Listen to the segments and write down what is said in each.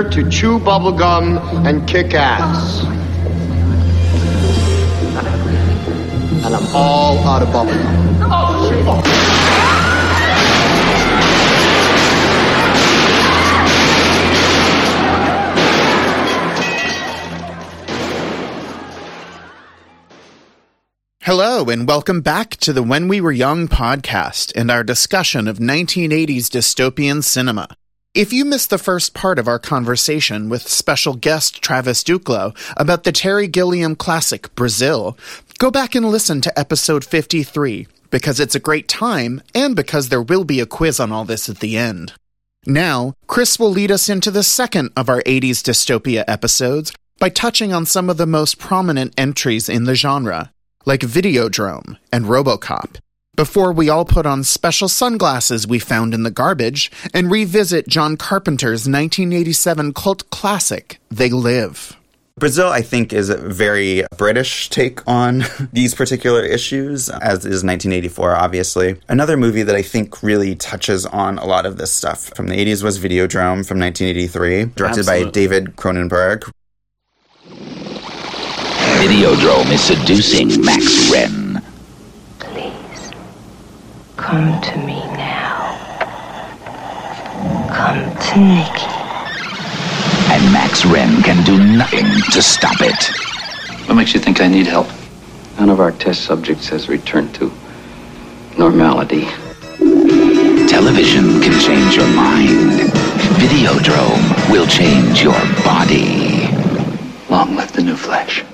Here to chew bubblegum and kick ass. And I'm all out of bubblegum. Hello, and welcome back to the When We Were Young podcast and our discussion of 1980s dystopian cinema. If you missed the first part of our conversation with special guest Travis Duclo about the Terry Gilliam classic Brazil, go back and listen to episode 53 because it's a great time and because there will be a quiz on all this at the end. Now, Chris will lead us into the second of our 80s dystopia episodes by touching on some of the most prominent entries in the genre, like Videodrome and Robocop, before we all put on special sunglasses we found in the garbage and revisit John Carpenter's 1987 cult classic, They Live. Brazil, I think, is a very British take on these particular issues, as is 1984, obviously. Another movie that I think really touches on a lot of this stuff from the 80s was Videodrome from 1983, directed by David Cronenberg. Videodrome is seducing Max Renn. Please, come to me now. Come to Nikki. And Max Renn can do nothing to stop it. What makes you think I need help? None of our test subjects has returned to normality. Television can change your mind. Videodrome will change your body. Long live the new flesh.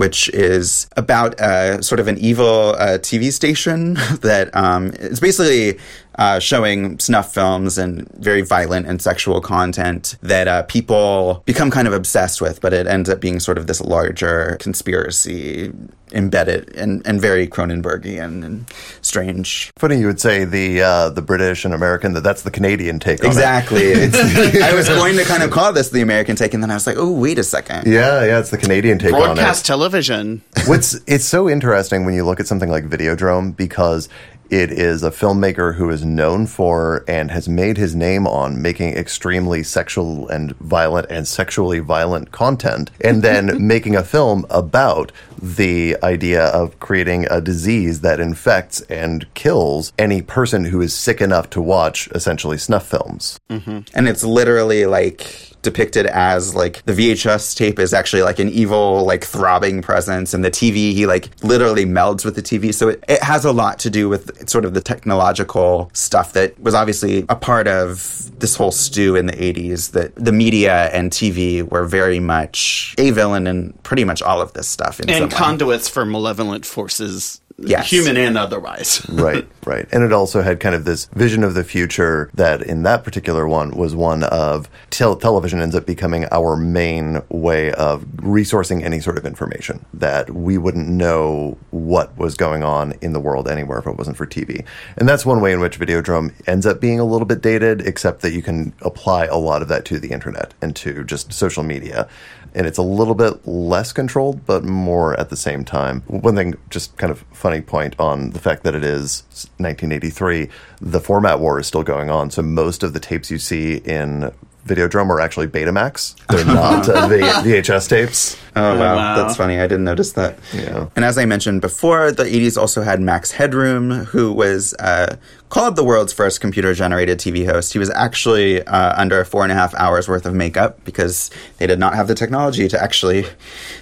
Which is about uh, sort of an evil uh, TV station that um, is basically uh, showing snuff films and very violent and sexual content that uh, people become kind of obsessed with, but it ends up being sort of this larger conspiracy embedded and, and very Cronenbergian and strange. Funny you would say the uh, the British and American that that's the Canadian take on Exactly. It's, I was going to kind of call this the American take, and then I was like, oh, wait a second. Yeah, yeah, it's the Canadian take on Broadcast it. television. What's it's so interesting when you look at something like Videodrome because it is a filmmaker who is known for and has made his name on making extremely sexual and violent and sexually violent content and then making a film about the idea of creating a disease that infects and kills any person who is sick enough to watch essentially snuff films. Mm-hmm. and it's literally like depicted as like the VHS tape is actually like an evil like throbbing presence and the TV he like literally melds with the TV so it, it has a lot to do with sort of the technological stuff that was obviously a part of this whole stew in the 80s that the media and TV were very much a villain in pretty much all of this stuff in some And conduits for malevolent forces, Yes. human and otherwise. right, right. And it also had kind of this vision of the future that in that particular one was one of tel- television ends up becoming our main way of resourcing any sort of information that we wouldn't know what was going on in the world anywhere if it wasn't for TV. And that's one way in which Videodrome ends up being a little bit dated, except that you can apply a lot of that to the internet and to just social media. And it's a little bit less controlled, but more at the same time. One thing, just kind of funny point on the fact that it is 1983, the format war is still going on. So most of the tapes you see in Videodrome are actually Betamax. They're not uh, v- VHS tapes. Oh wow. wow. that's funny. I didn't notice that. Yeah. And as I mentioned before, the 80s also had Max Headroom, who was uh, called the world's first computer-generated TV host. He was actually uh, under four and a half hours worth of makeup because they did not have the technology to actually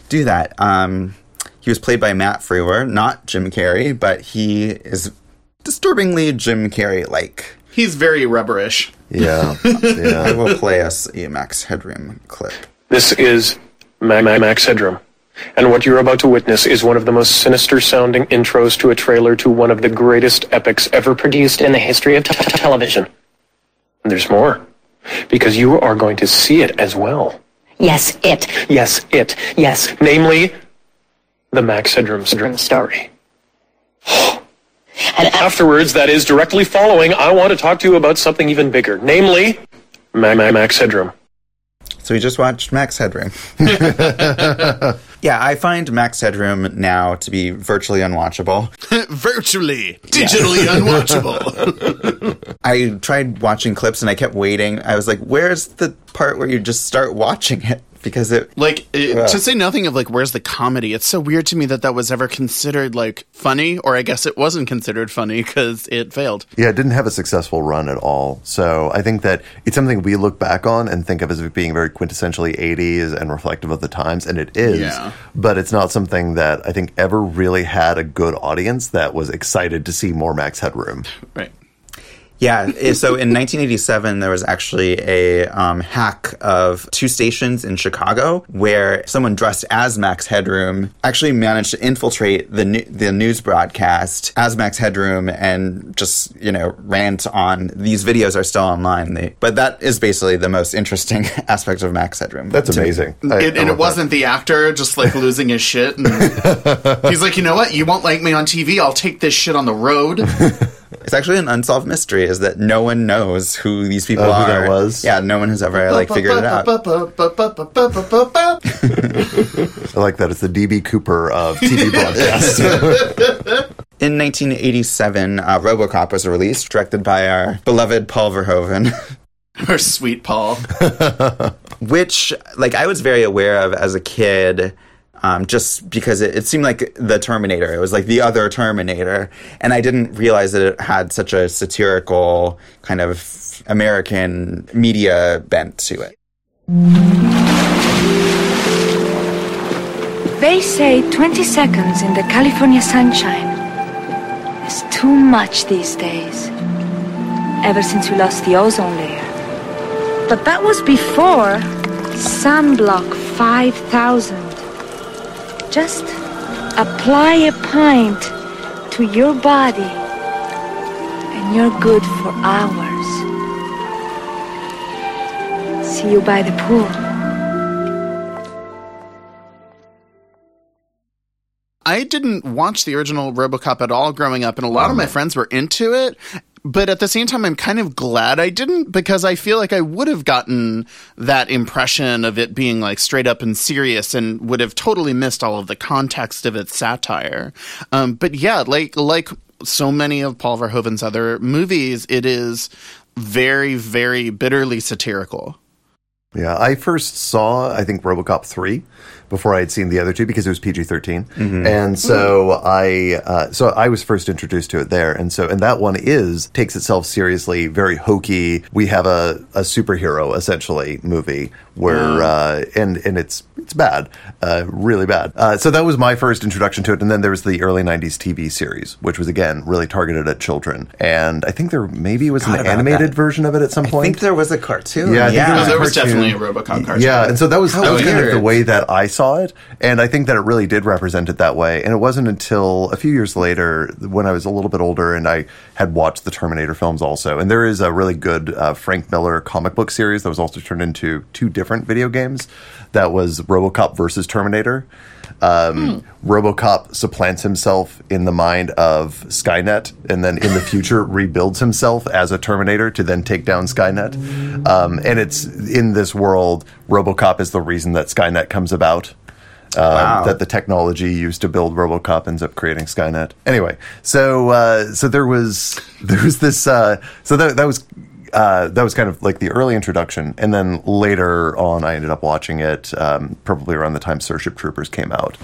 do that. Um, he was played by Matt Frewer, not Jim Carrey, but he is disturbingly Jim Carrey-like. He's very rubberish. Yeah. yeah. I will play us a Max Headroom clip. This is Ma- Ma- Max Headroom. And what you're about to witness is one of the most sinister sounding intros to a trailer to one of the greatest epics ever produced in the history of t- t- television. And there's more. Because you are going to see it as well. Yes, it. Yes, it. Yes. Namely, the Max Headroom story. And Afterwards, that is directly following, I want to talk to you about something even bigger. Namely, Ma- Ma- Max Headroom. So we just watched Max Headroom. yeah, I find Max Headroom now to be virtually unwatchable. Virtually, digitally unwatchable. I tried watching clips and I kept waiting. I was like, where's the part where you just start watching it? Because it. like it, Yeah. to say nothing of like where's the comedy it's so weird to me that that was ever considered like funny or i guess it wasn't considered funny because it failed Yeah, it didn't have a successful run at all. So I think that it's something we look back on and think of as being very quintessentially 80s and reflective of the times, and it is. Yeah. But it's not something that I think ever really had a good audience that was excited to see more Max Headroom. right Yeah, eh, so in 1987, there was actually a um, hack of two stations in Chicago where someone dressed as Max Headroom actually managed to infiltrate the nu- the news broadcast as Max Headroom and just you know rant on these videos are still online. They, but that is basically the most interesting aspect of Max Headroom. That's amazing. I- it, I and love it wasn't the actor just like losing his shit and he's like you know what you won't like me on tv i'll take this shit on the road It's actually an unsolved mystery. Is that no one knows who these people Oh, are? who that was? Yeah, no one has ever like figured it out. I like that. It's the DB Cooper of TV broadcasts. In 1987, uh, RoboCop was released, directed by our beloved Paul Verhoeven, our sweet paul which, like, I was very aware of as a kid, um, just because it, it seemed like the Terminator. It was like the other Terminator, and I didn't realize that it had such a satirical kind of American media bent to it. They say 20 seconds in the California sunshine is too much these days. Ever since we lost the ozone layer. But that was before Sunblock 5000. Just apply a pint to your body, and you're good for hours. See you by the pool. I didn't watch the original RoboCop at all growing up, and a lot of my friends were into it. But at the same time, I'm kind of glad I didn't because I feel like I would have gotten that impression of it being like straight up and serious, and would have totally missed all of the context of its satire. Um, but yeah, like like so many of Paul Verhoeven's other movies, it is very, very bitterly satirical. Yeah, I first saw I think RoboCop three before I had seen the other two because it was PG 13 and so I uh, so I was first introduced to it there, and so and that one is takes itself seriously, very hokey. We have a, a superhero essentially movie where uh, and and it's it's bad, uh, really bad. Uh, so that was my first introduction to it, and then there was the early '90s TV series, which was again really targeted at children, and I think there maybe was an animated that. version of it at some point. I think there was a cartoon. Yeah, I think there was a there was definitely a RoboCop cartoon. Yeah, and so that was that was kind of the way that I saw it, and I think that it really did represent it that way. And it wasn't until a few years later, when I was a little bit older, and I had watched the Terminator films also. And there is a really good uh, Frank Miller comic book series that was also turned into two different video games. That was RoboCop versus Terminator. Um, RoboCop supplants himself in the mind of Skynet, and then in the future rebuilds himself as a Terminator to then take down Skynet. Um, and it's in this world, RoboCop is the reason that Skynet comes about. Um, Wow. That the technology used to build RoboCop ends up creating Skynet. Anyway, so uh, so there was there was this uh, so that that was uh, that was kind of like the early introduction, and then later on, I ended up watching it um, probably around the time Starship Troopers came out,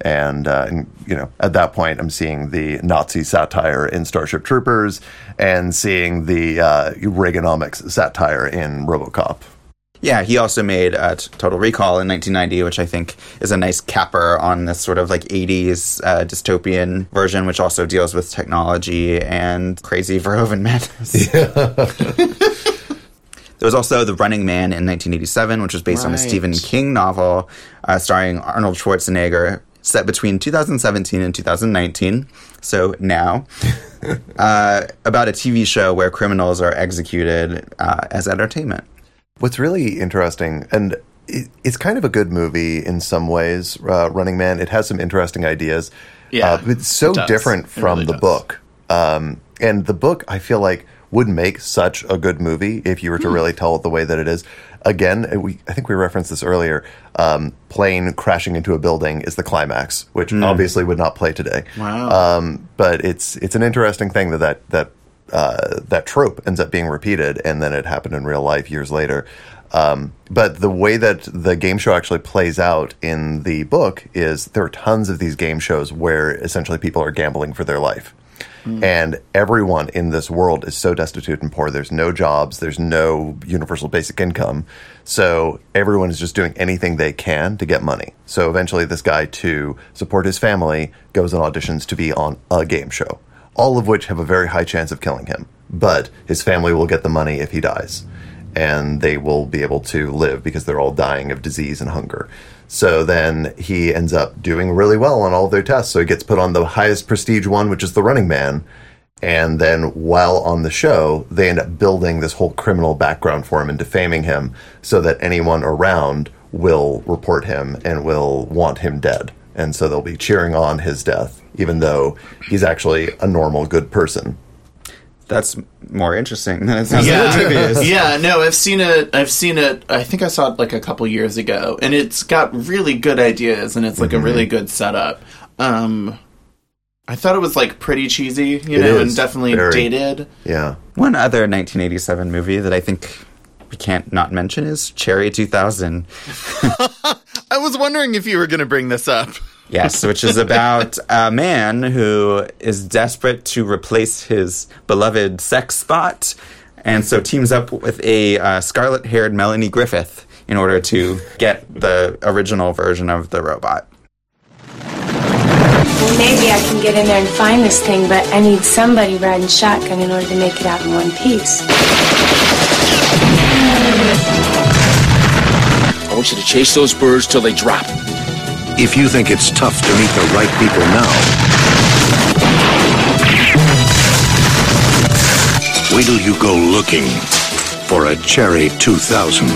and uh, and you know at that point, I'm seeing the Nazi satire in Starship Troopers, and seeing the uh, Reaganomics satire in RoboCop. Yeah, he also made uh, Total Recall in 1990, which I think is a nice capper on this sort of like 80s uh, dystopian version, which also deals with technology and crazy Verhoeven madness. Yeah. There was also The Running Man in 1987, which was based on a Stephen King novel uh, starring Arnold Schwarzenegger, set between 2017 and 2019. So now, uh, about a TV show where criminals are executed uh, as entertainment. What's really interesting, and it, it's kind of a good movie in some ways, uh, Running Man. It has some interesting ideas. Yeah, Uh, it's so it different from really the does. book. Um, and the book, I feel like, would make such a good movie if you were to really tell it the way that it is. Again, uh, we I think we referenced this earlier. Um, plane crashing into a building is the climax, which obviously would not play today. Wow. Um, but it's it's an interesting thing that that that uh, that trope ends up being repeated, and then it happened in real life years later. Um, but the way that the game show actually plays out in the book is there are tons of these game shows where essentially people are gambling for their life. And everyone in this world is so destitute and poor. There's no jobs. There's no universal basic income. So everyone is just doing anything they can to get money. So eventually, this guy, to support his family, goes and auditions to be on a game show, all of which have a very high chance of killing him. But his family will get the money if he dies. And they will be able to live because they're all dying of disease and hunger. So then he ends up doing really well on all of their tests. So he gets put on the highest prestige one, which is the running man. And then while on the show, they end up building this whole criminal background for him and defaming him so that anyone around will report him and will want him dead. And so they'll be cheering on his death, even though he's actually a normal, good person. That's more interesting than it sounds yeah, like the is. yeah. No, I've seen it. I've seen it. I think I saw it like a couple years ago, and it's got really good ideas, and it's like Mm-hmm. a really good setup. Um, I thought it was like pretty cheesy, you It know, and definitely very. dated. Yeah. One other 1987 movie that I think we can't not mention is Cherry 2000. I was wondering if you were going to bring this up. Yes, which is about a man who is desperate to replace his beloved sex spot, and so teams up with a uh, scarlet-haired Melanie Griffith in order to get the original version of the robot. Well, maybe I can get in there and find this thing, but I need somebody riding shotgun in order to make it out in one piece. I want you to chase those birds till they drop. If you think it's tough to meet the right people now, wait till you go looking for a Cherry 2000.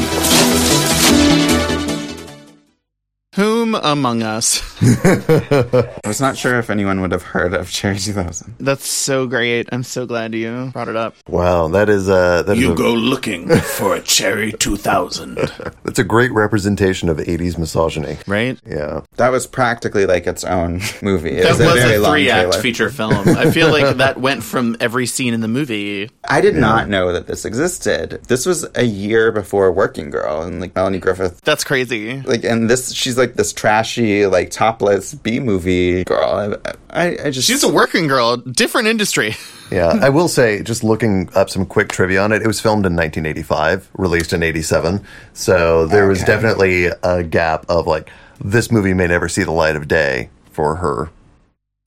Whom among us? I was not sure if anyone would have heard of Cherry 2000. That's so great. I'm so glad you brought it up. Wow, that is uh, that is You a, go looking for a Cherry 2000. that's a great representation of '80s misogyny. Right? Yeah. That was practically like its own movie. It That was a was very a long three act trailer. feature film. I feel like that went from every scene in the movie. I did not know that this existed. This was a year before Working Girl, and like Melanie Griffith That's crazy. like and this she's like this trashy like topless b movie girl i, I, I just She's a working girl, different industry. Yeah, I will say, just looking up some quick trivia on it, it was filmed in 1985, released in 87. So there was definitely a gap of like, this movie may never see the light of day for her.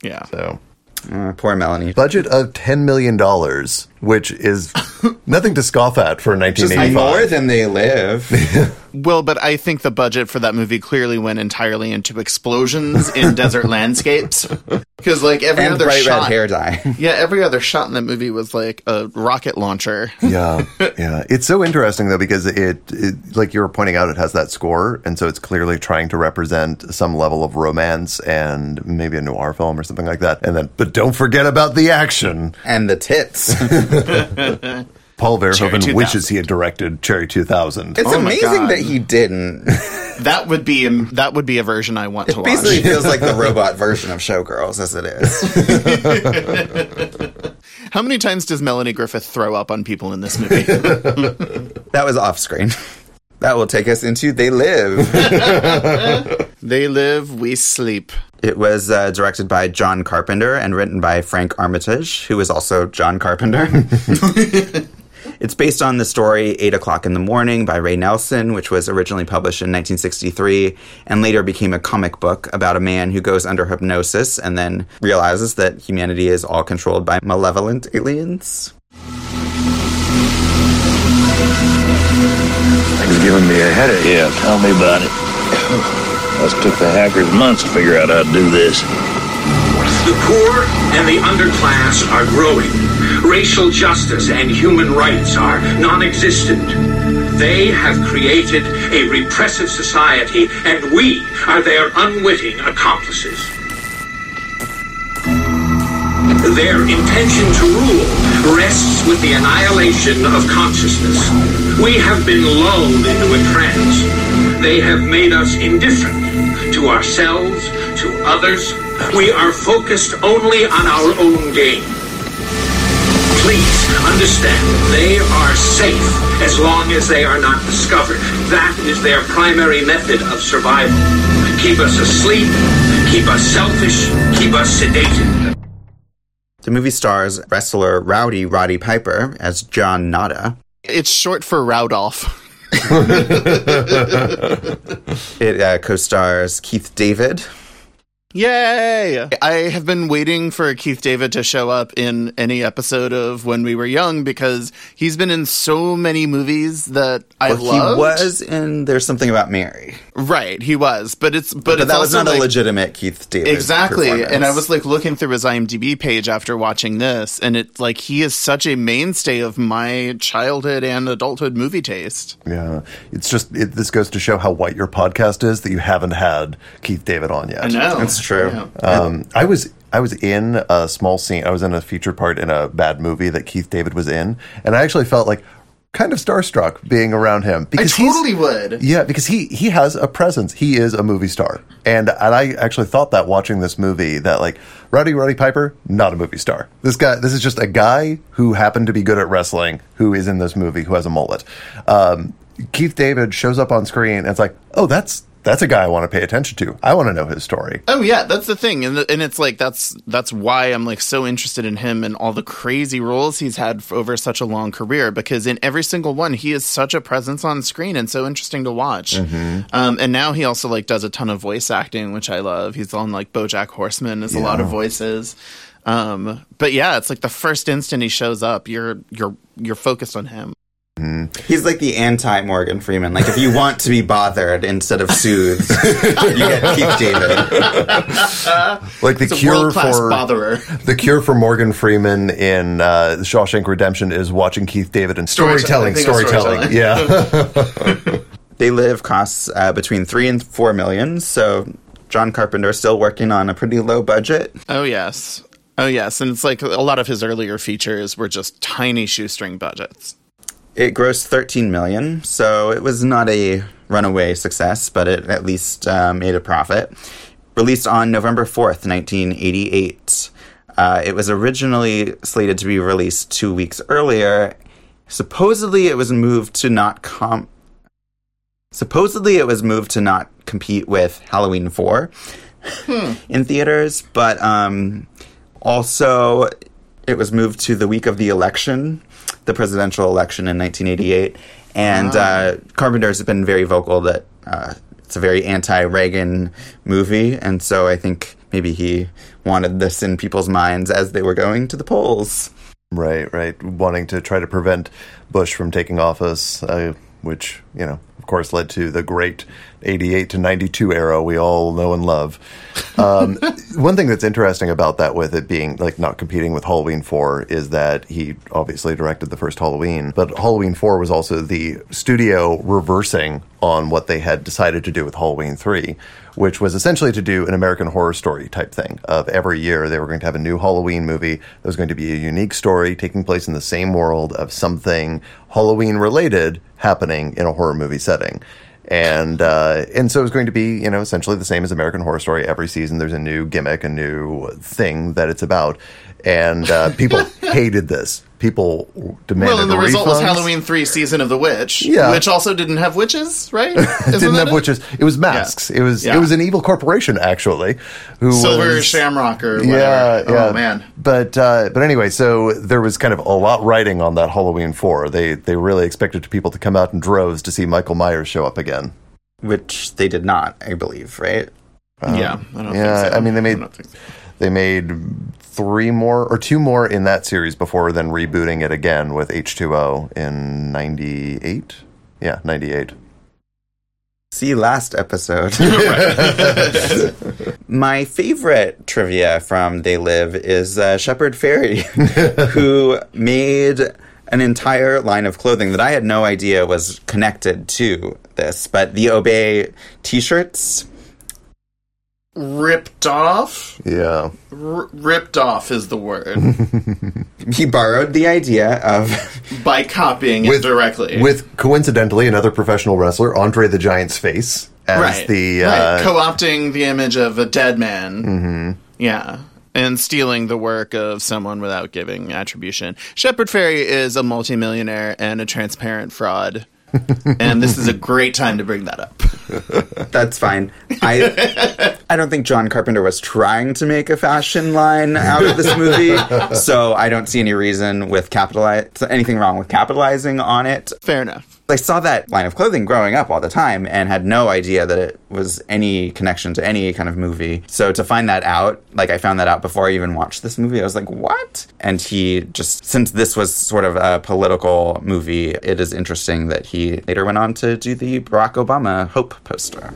Yeah. So, uh, poor melanie budget of $10 million, which is nothing to scoff at for just 1985. more than they live Well, but I think the budget for that movie clearly went entirely into explosions in desert landscapes. Because like every and other bright shot, red hair dye yeah, every other shot in that movie was like a rocket launcher. yeah, yeah. It's so interesting though because it, it, like you were pointing out, it has that score, and so it's clearly trying to represent some level of romance and maybe a noir film or something like that. And then, but don't forget about the action. and the tits Paul Verhoeven 2000. wishes he had directed Cherry 2000. it's Oh amazing that he didn't That would be that would be a version I want to watch. It basically feels like the robot version of showgirls as it is How many times does Melanie Griffith throw up on people in this movie? that was off screen that will take us into they live they live, we sleep. It was uh, directed by John Carpenter and written by Frank Armitage, who is also John Carpenter. It's based on the story Eight O'Clock in the Morning by Ray Nelson, which was originally published in 1963 and later became a comic book about a man who goes under hypnosis and then realizes that humanity is all controlled by malevolent aliens. Things giving me a headache. Yeah, tell me about it. Us took the hackers months to figure out how to do this. The poor and the underclass are growing. Racial justice and human rights are non existent. They have created a repressive society, and we are their unwitting accomplices. Their intention to rule rests with the annihilation of consciousness. We have been lulled into a trance. They have made us indifferent to ourselves, others. We are focused only on our own gain. Please understand, they are safe as long as they are not discovered. That is their primary method of survival. Keep us asleep, keep us selfish, keep us sedated. The movie stars wrestler Rowdy Roddy Piper as John Nada. It's short for Rowdolph. It uh, co-stars Keith David. Yay! I have been waiting for Keith David to show up in any episode of When We Were Young because he's been in so many movies that I Well, love. he was in There's Something About Mary. Right. He was, but it's but, But, it's that was not like, a legitimate Keith David. Exactly. And I was like looking through his IMDb page after watching this, and it's like he is such a mainstay of my childhood and adulthood movie taste. Yeah, it's just it, this goes to show how white your podcast is that you haven't had Keith David on yet. I know. That's true. Um, I was I was in a small scene. I was in a feature part in a bad movie that Keith David was in, and I actually felt like kind of starstruck being around him I he's- totally would. Yeah, because he he has a presence. He is a movie star, and and I actually thought that watching this movie that like Rowdy Roddy Piper, not a movie star. This guy, this is just a guy who happened to be good at wrestling, who is in this movie, who has a mullet. Um, Keith David shows up on screen, and it's like, oh, that's that's a guy I want to pay attention to. I want to know his story. Oh yeah, that's the thing, and the, and it's like that's that's why I'm like so interested in him and all the crazy roles he's had over such a long career. Because in every single one, he is such a presence on screen and so interesting to watch. Um, and now he also like does a ton of voice acting, which I love. He's on like BoJack Horseman, is a lot of voices. Um, but yeah, it's like the first instant he shows up, you're you're you're focused on him. He's like the anti Morgan Freeman. Like if you want to be bothered instead of soothed, you get Keith David. Like the He's cure world-class for botherer. the cure for Morgan Freeman in uh, Shawshank Redemption is watching Keith David and Storytelling. storytelling. I think it's Storytelling. Yeah. They live costs uh, between three and four million. So John Carpenter is still working on a pretty low budget. Oh yes. Oh yes, and it's like a lot of his earlier features were just tiny shoestring budgets. It grossed 13 million, so it was not a runaway success, but it at least uh, made a profit. Released on November 4th, 1988. Uh, it was originally slated to be released two weeks earlier. Supposedly, it was moved to not com. Supposedly, it was moved to not compete with Halloween 4 in theaters, but um, also it was moved to the week of the election, the presidential election in 1988. And uh, Carpenter's been very vocal that uh, it's a very anti-Reagan movie, and so I think maybe he wanted this in people's minds as they were going to the polls. Right, right. Wanting to try to prevent Bush from taking office, uh, which, you know, of course led to the great 88 to 92 era we all know and love. Um, one thing that's interesting about that, with it being like not competing with Halloween 4, is that he obviously directed the first Halloween, but Halloween 4 was also the studio reversing on what they had decided to do with Halloween 3, which was essentially to do an American Horror Story type thing. Of every year, they were going to have a new Halloween movie that was going to be a unique story taking place in the same world of something Halloween related happening in a horror movie setting. And uh, and so it was going to be you know essentially the same as American Horror Story. Every season there's a new gimmick, a new thing that it's about, and uh, people hated this. People demanded well, and the result was. Halloween three season of the witch, Yeah. which also didn't have witches, right? It Isn't didn't that have witches. It was masks. It was Yeah. it was an evil corporation actually, who Silver was, Shamrock or whatever. Yeah, yeah. Oh man. But uh, but anyway, so there was kind of a lot riding on that Halloween four. They they really expected people to come out in droves to see Michael Myers show up again. Which they did not, I believe, right? yeah, I don't yeah, think so. I mean they made don't think so. They made three more or two more in that series before then rebooting it again with H two O in ninety eight. Yeah, ninety eight. See last episode. My favorite trivia from They Live is uh, Shepard Fairey, who made an entire line of clothing that I had no idea was connected to this. But the Obey t shirts, ripped off. Yeah. R- ripped off is the word He borrowed the idea of by copying it directly. With coincidentally another professional wrestler, Andre the Giant's face as right, the right. uh, co-opting the image of a dead man. mhm. Yeah. And stealing the work of someone without giving attribution. Shepard Fairey is a multimillionaire and a transparent fraud. And this is a great time to bring that up. That's fine. I I don't think John Carpenter was trying to make a fashion line out of this movie, so I don't see any reason with capitalize anything wrong with capitalizing on it. Fair enough. I saw that line of clothing growing up all the time and had no idea that it was any connection to any kind of movie. So to find that out, like I found that out before I even watched this movie, I was like, what? And he just, since this was sort of a political movie, it is interesting that he later went on to do the Barack Obama Hope poster.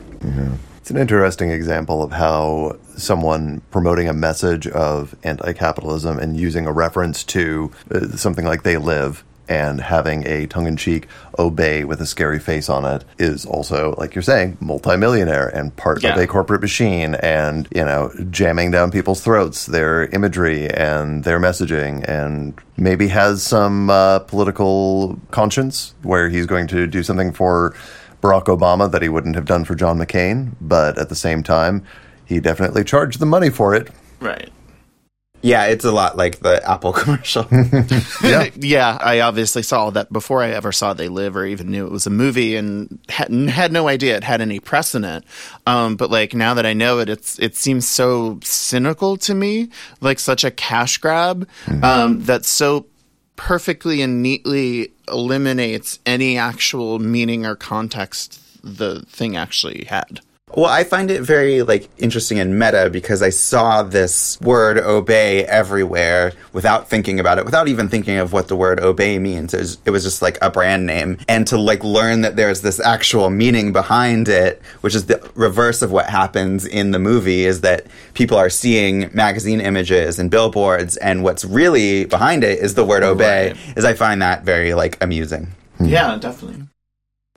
It's an interesting example of how someone promoting a message of anti capitalism and using a reference to uh, something like They Live and having a tongue in cheek obey with a scary face on it is also, like you're saying, multimillionaire and part of a corporate machine and, you know, jamming down people's throats, their imagery and their messaging, and maybe has some uh, political conscience where he's going to do something for Barack Obama that he wouldn't have done for John McCain, but at the same time, he definitely charged the money for it. Right. Yeah, it's a lot like the Apple commercial. yeah. yeah, I obviously saw that before I ever saw They Live or even knew it was a movie and had, had no idea it had any precedent. Um, but like now that I know it, it's it seems so cynical to me, like such a cash grab um, that so perfectly and neatly eliminates any actual meaning or context the thing actually had. Well, I find it very like interesting and meta because I saw this word obey everywhere without thinking about it, without even thinking of what the word obey means. It was, it was just like a brand name. And to like learn that there's this actual meaning behind it, which is the reverse of what happens in the movie, is that people are seeing magazine images and billboards, and what's really behind it is the word obey. Is I find that very like amusing. Yeah, definitely.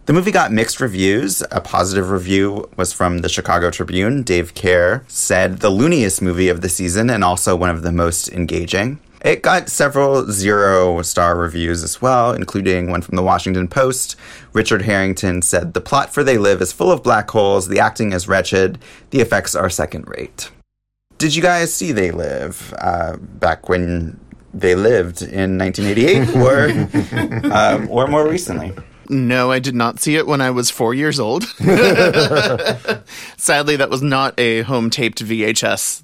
The movie got mixed reviews. A positive review was from the Chicago Tribune. Dave Kehr said the looniest movie of the season and also one of the most engaging. It got several zero star reviews as well, including one from the Washington Post. Richard Harrington said the plot for They Live is full of black holes, the acting is wretched, the effects are second rate. Did you guys see They Live uh, back when they lived in 1988 or, um, or more recently? No, I did not see it when I was four years old. Sadly, that was not a home taped VHS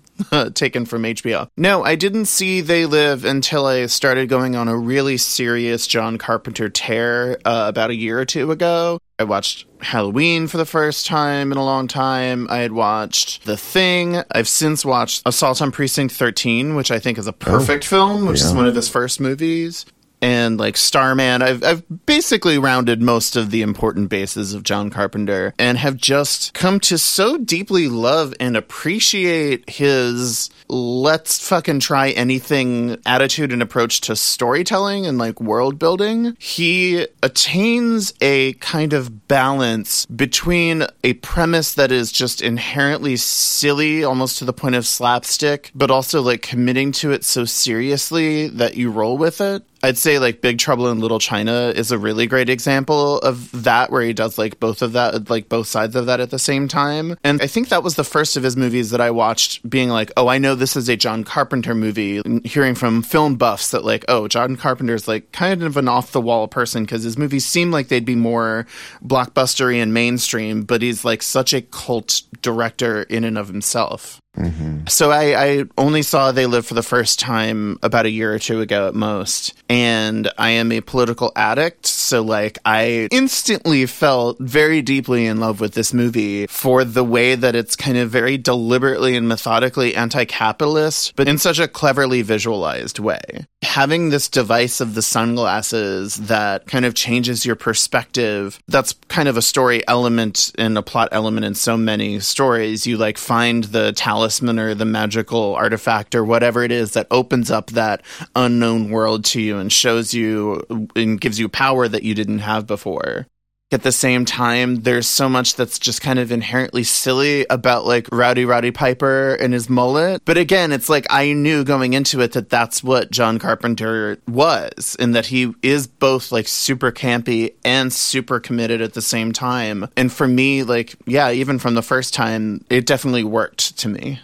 taken from HBO. No, I didn't see They Live until I started going on a really serious John Carpenter tear uh, about a year or two ago. I watched Halloween for the first time in a long time. I had watched The Thing. I've since watched Assault on Precinct 13, which I think is a perfect film, which is one of his first movies and like Starman. I've I've basically rounded most of the important bases of John Carpenter and have just come to so deeply love and appreciate his let's fucking try anything attitude and approach to storytelling and like world building. He attains a kind of balance between a premise that is just inherently silly almost to the point of slapstick, but also like committing to it so seriously that you roll with it. I'd say like Big Trouble in Little China is a really great example of that, where he does like both of that, like both sides of that at the same time. And I think that was the first of his movies that I watched being like, oh, I know this is a John Carpenter movie. And hearing from film buffs that like, oh, John Carpenter's like kind of an off the wall person because his movies seem like they'd be more blockbustery and mainstream, but he's like such a cult director in and of himself. Mm-hmm. So I, I only saw They Live for the first time about a year or two ago at most. And I am a political addict. So like I instantly felt very deeply in love with this movie for the way that it's kind of very deliberately and methodically anti-capitalist, but in such a cleverly visualized way. Having this device of the sunglasses that kind of changes your perspective, that's kind of a story element and a plot element in so many stories. You like find the talisman or the magical artifact or whatever it is that opens up that unknown world to you and shows you and gives you power that you didn't have before. At the same time, there's so much that's just kind of inherently silly about like Rowdy Roddy Piper and his mullet. But again, it's like I knew going into it that that's what John Carpenter was, and that he is both like super campy and super committed at the same time. And for me, like, yeah, even from the first time, it definitely worked to me.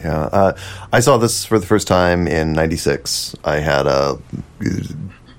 Yeah, uh, I saw this for the first time in '96. I had a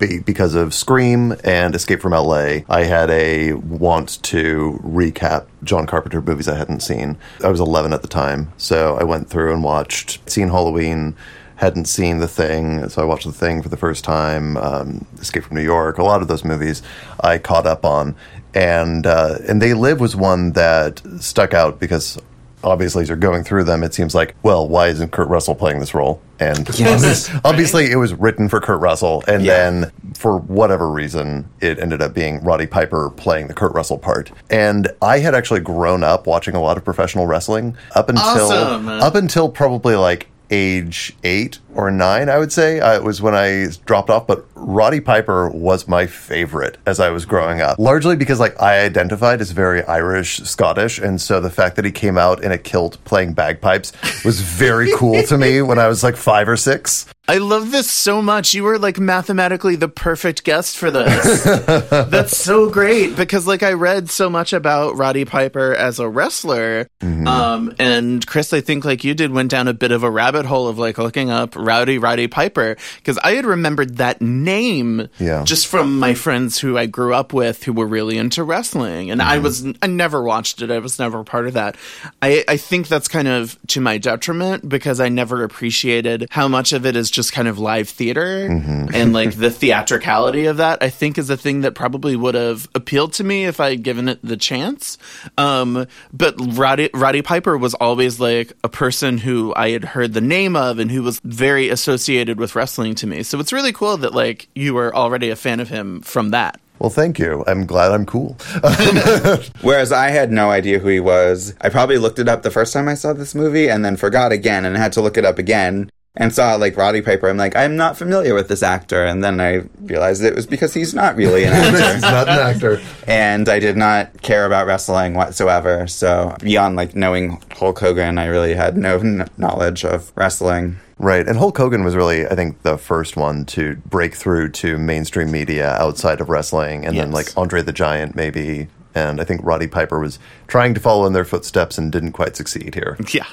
be- because of Scream and Escape from LA, I had a want to recap John Carpenter movies I hadn't seen. I was 11 at the time, so I went through and watched, seen Halloween, hadn't seen The Thing, so I watched The Thing for the first time, um, Escape from New York, a lot of those movies I caught up on. And uh, and They Live was one that stuck out because obviously as you're going through them, it seems like, well, why isn't Kurt Russell playing this role? And Yes. obviously it was written for Kurt Russell, and Yeah. then for whatever reason, it ended up being Roddy Piper playing the Kurt Russell part. And I had actually grown up watching a lot of professional wrestling up until Awesome. up until probably like age eight or nine, I would say. Uh, it was when I dropped off, but Roddy Piper was my favorite as I was growing up, largely because like I identified as very Irish, Scottish, and so the fact that he came out in a kilt playing bagpipes was very cool to me when I was like five or six. I love this so much. You were like mathematically the perfect guest for this. That's so great because like I read so much about Roddy Piper as a wrestler. Um, and Chris, I think like you did, went down a bit of a rabbit hole of like looking up Rowdy Roddy Piper because I had remembered that name Yeah. just from my friends who I grew up with who were really into wrestling. And I was, I never watched it. I was never part of that. I, I think that's kind of to my detriment because I never appreciated how much of it is just kind of live theater and like the theatricality of that. I think is a thing that probably would have appealed to me if I had given it the chance. Um, but Roddy, Roddy Piper was always like a person who I had heard the name of and who was very associated with wrestling to me. So it's really cool that like you were already a fan of him from that. Well, thank you. I'm glad I'm cool. Whereas I had no idea who he was. I probably looked it up the first time I saw this movie and then forgot again and had to look it up again and saw like Roddy Piper. I'm like, I'm not familiar with this actor. And then I realized it was because he's not really an actor. He's not an actor. and I did not care about wrestling whatsoever. So beyond like knowing Hulk Hogan, I really had no kn- knowledge of wrestling. Right. And Hulk Hogan was really, I think, the first one to break through to mainstream media outside of wrestling. And then, like, Andre the Giant, maybe. And I think Roddy Piper was trying to follow in their footsteps and didn't quite succeed here. Yeah.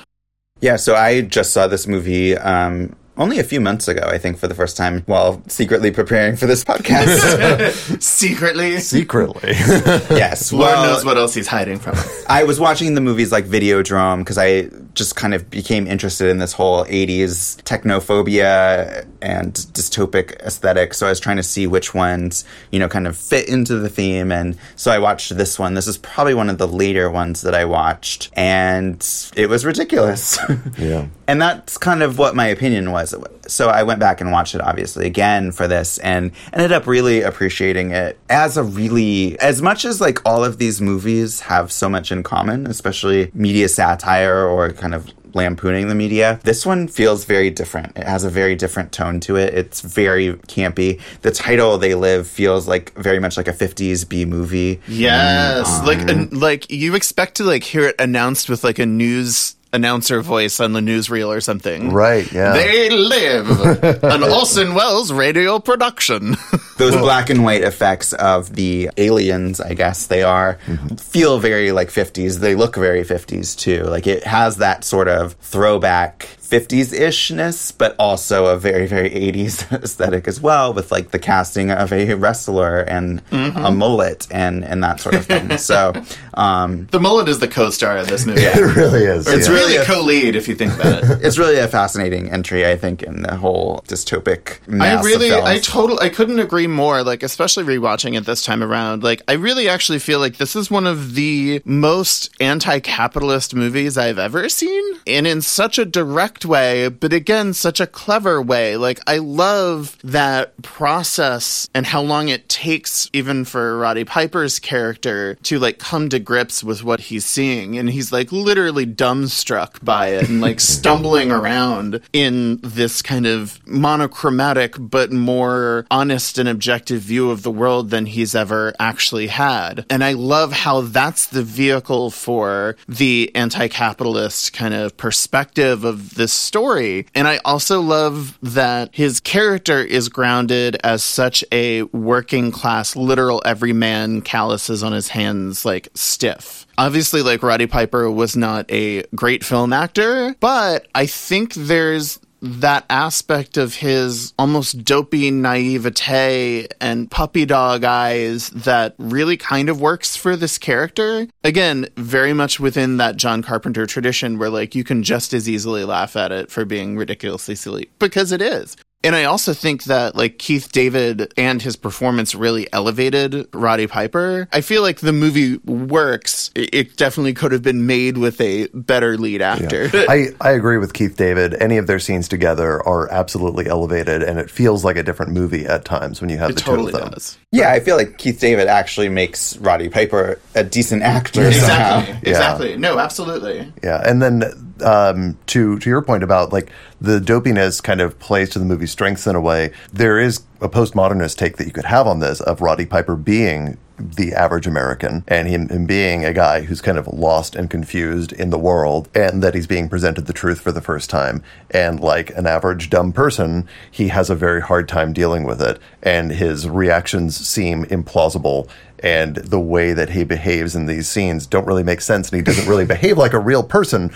Yeah, so I just saw this movie um, only a few months ago, I think, for the first time while secretly preparing for this podcast. Secretly. Secretly. yes. Lord well, knows what else he's hiding from us. I was watching the movies like Videodrome because I just kind of became interested in this whole 80s technophobia and dystopic aesthetic. So I was trying to see which ones, you know, kind of fit into the theme. And so I watched this one. This is probably one of the later ones that I watched. And it was ridiculous. yeah. And that's kind of what my opinion was. So I went back and watched it obviously again for this and ended up really appreciating it as a really, as much as like all of these movies have so much in common, especially media satire or kind of lampooning the media. This one feels very different. It has a very different tone to it. It's very campy. The title "They Live" feels like very much like a '50s B movie. Yes, like um, an, like you expect to like hear it announced with like a news announcer voice on the newsreel or something. Right, yeah. They live an Orson Welles radio production. those black and white effects of the aliens, I guess they are, mm-hmm. feel very like 50s. They look very 50s too. Like it has that sort of throwback 50s ishness, but also a very, very 80s aesthetic as well, with like the casting of a wrestler and a mullet and, and that sort of thing. so, um, the mullet is the co-star of this movie. It really is. Or it's yeah. really a co-lead if you think about it. it's really a fascinating entry, I think, in the whole dystopic mass I really, of films. I total, I couldn't agree more. Like, especially rewatching it this time around. Like, I really actually feel like this is one of the most anti-capitalist movies I've ever seen, and in such a direct direct way, but again, such a clever way. Like, I love that process and how long it takes, even for Roddy Piper's character, to like come to grips with what he's seeing. And he's like literally dumbstruck by it and like stumbling around in this kind of monochromatic but more honest and objective view of the world than he's ever actually had. And I love how that's the vehicle for the anti capitalist kind of perspective of this story. And I also love that his character is grounded as such a working class, literal everyman, calluses on his hands, like stiff obviously like Roddy Piper was not a great film actor, but I think there's that aspect of his almost dopey naivete and puppy dog eyes that really kind of works for this character. Again, very much within that John Carpenter tradition where like you can just as easily laugh at it for being ridiculously silly because it is. And I also think that like Keith David and his performance really elevated Roddy Piper. I feel like the movie works. It definitely could have been made with a better lead actor. Yeah. I, I agree with Keith David. Any of their scenes together are absolutely elevated, and it feels like a different movie at times when you have It the totally two of them. does. Yeah, I feel like Keith David actually makes Roddy Piper a decent actor. Exactly. somehow. Exactly. No, absolutely. Yeah, and then um, to to your point about like the dopiness kind of plays to the movie's strengths in a way. There is a postmodernist take that you could have on this of Roddy Piper being the average American and him, him being a guy who's kind of lost and confused in the world and that he's being presented the truth for the first time. And like an average dumb person, he has a very hard time dealing with it and his reactions seem implausible and the way that he behaves in these scenes don't really make sense and he doesn't really behave like a real person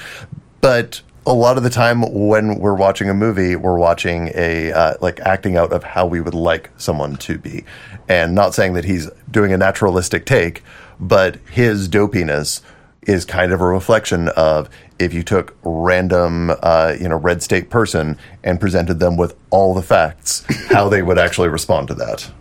but a lot of the time when we're watching a movie we're watching a uh, like acting out of how we would like someone to be. And not saying that he's doing a naturalistic take but his dopiness is kind of a reflection of if you took random uh, you know red state person and presented them with all the facts how they would actually respond to that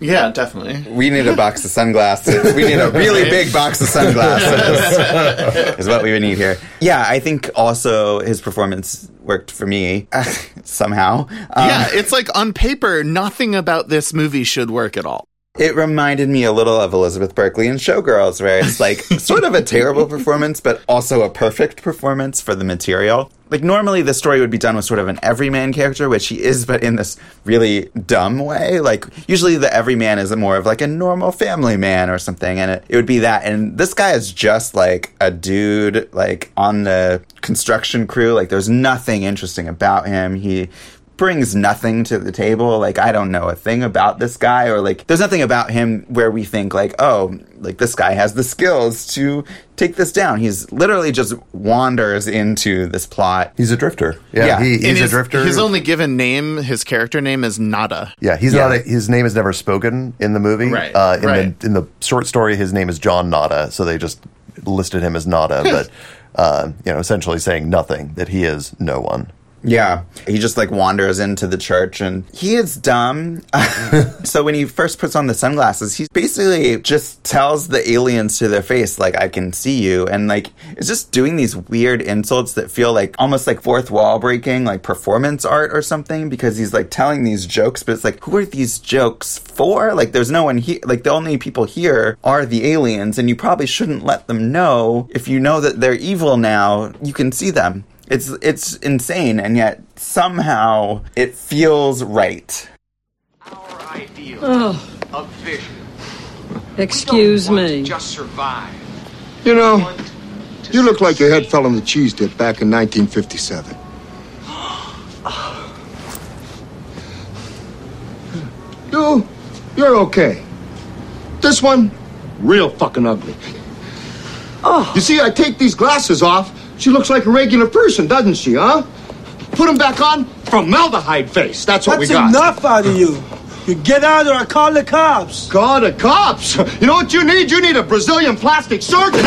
Yeah, definitely. We need a box of sunglasses. We need a really big box of sunglasses. is what we would need here. Yeah, I think also his performance worked for me somehow. Um, yeah, it's like on paper, nothing about this movie should work at all. It reminded me a little of Elizabeth Berkley in Showgirls, where it's like sort of a terrible performance, but also a perfect performance for the material. Like normally the story would be done with sort of an everyman character, which he is, but in this really dumb way. Like usually the everyman is more of like a normal family man or something, and it, it would be that. And this guy is just like a dude, like on the construction crew. Like there's nothing interesting about him. He brings nothing to the table. Like I don't know a thing about this guy or like there's nothing about him where we think like, oh, like this guy has the skills to take this down. He's literally just wanders into this plot. he's a drifter yeah, Yeah. He, And he's a his, drifter His only given name, his character name is Nada. Yeah, he's Yeah. not. A, his name is never spoken in the movie. Right, Uh, in right. the in the short story, his name is John Nada, so they just listed him as Nada, but uh, you know, essentially saying nothing that he is no one. Yeah. He just like wanders into the church and he is dumb. so when he first puts on the sunglasses, he basically just tells the aliens to their face, like, I can see you. And like, it's just doing these weird insults that feel like almost like fourth wall breaking, like performance art or something, because he's like telling these jokes, but it's like, who are these jokes for? Like, there's no one here. Like, the only people here are the aliens, and you probably shouldn't let them know. If you know that they're evil now, you can see them. It's it's insane, and yet somehow it feels right. Oh, Of vision. excuse me. Just survive. You know, you look like your head fell in the cheese dip back in 1957. You, you're okay. This one, real fucking ugly. Oh. You see, I take these glasses off. She looks like a regular person, doesn't she, huh? Put them back on, formaldehyde face. That's what That's we got. enough out of you. You get out or I call the cops. Call the cops. You know what you need? You need a Brazilian plastic surgeon.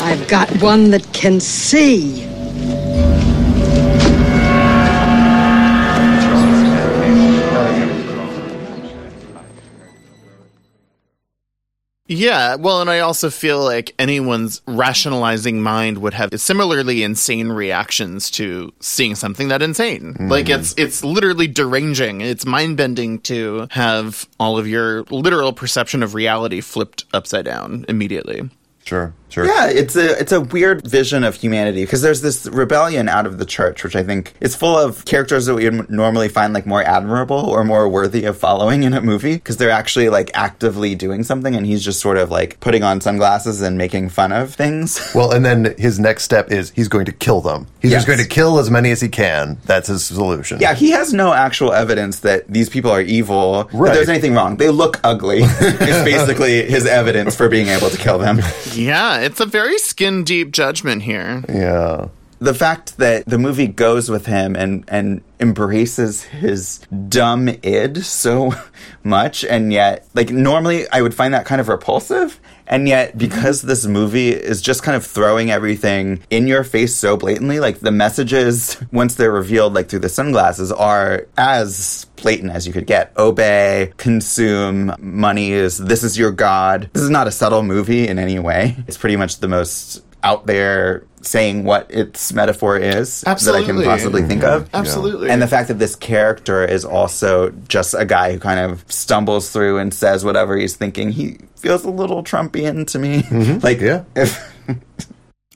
I've got one that can see. Yeah, well, and I also feel like anyone's rationalizing mind would have similarly insane reactions to seeing something that insane. Like it's mm-hmm. it's literally deranging. It's mind bending to have all of your literal perception of reality flipped upside down immediately. Sure, sure. Yeah, it's a it's a weird vision of humanity because there's this rebellion out of the church, which I think is full of characters that we would normally find like more admirable or more worthy of following in a movie because they're actually like actively doing something, and he's just sort of like putting on sunglasses and making fun of things. Well, and then his next step is he's going to kill them. He's Yes. just going to kill as many as he can. That's his solution. Yeah, he has no actual evidence that these people are evil, that Right. there's anything wrong. They look ugly. it's basically his evidence for being able to kill them. Yeah, it's a very skin deep judgment here. Yeah. the fact that the movie goes with him and and embraces his dumb id so much and yet like normally I would find that kind of repulsive and yet because this movie is just kind of throwing everything in your face so blatantly like the messages once they're revealed like through the sunglasses are as blatant as you could get. Obey consume money is this is your god. This is not a subtle movie in any way. It's pretty much the most out there saying what its metaphor is that I can Absolutely. possibly think of. Mm-hmm. Absolutely. And the fact that this character is also just a guy who kind of stumbles through and says whatever he's thinking, he feels a little Trumpian to me. Mm-hmm. Like, Yeah. if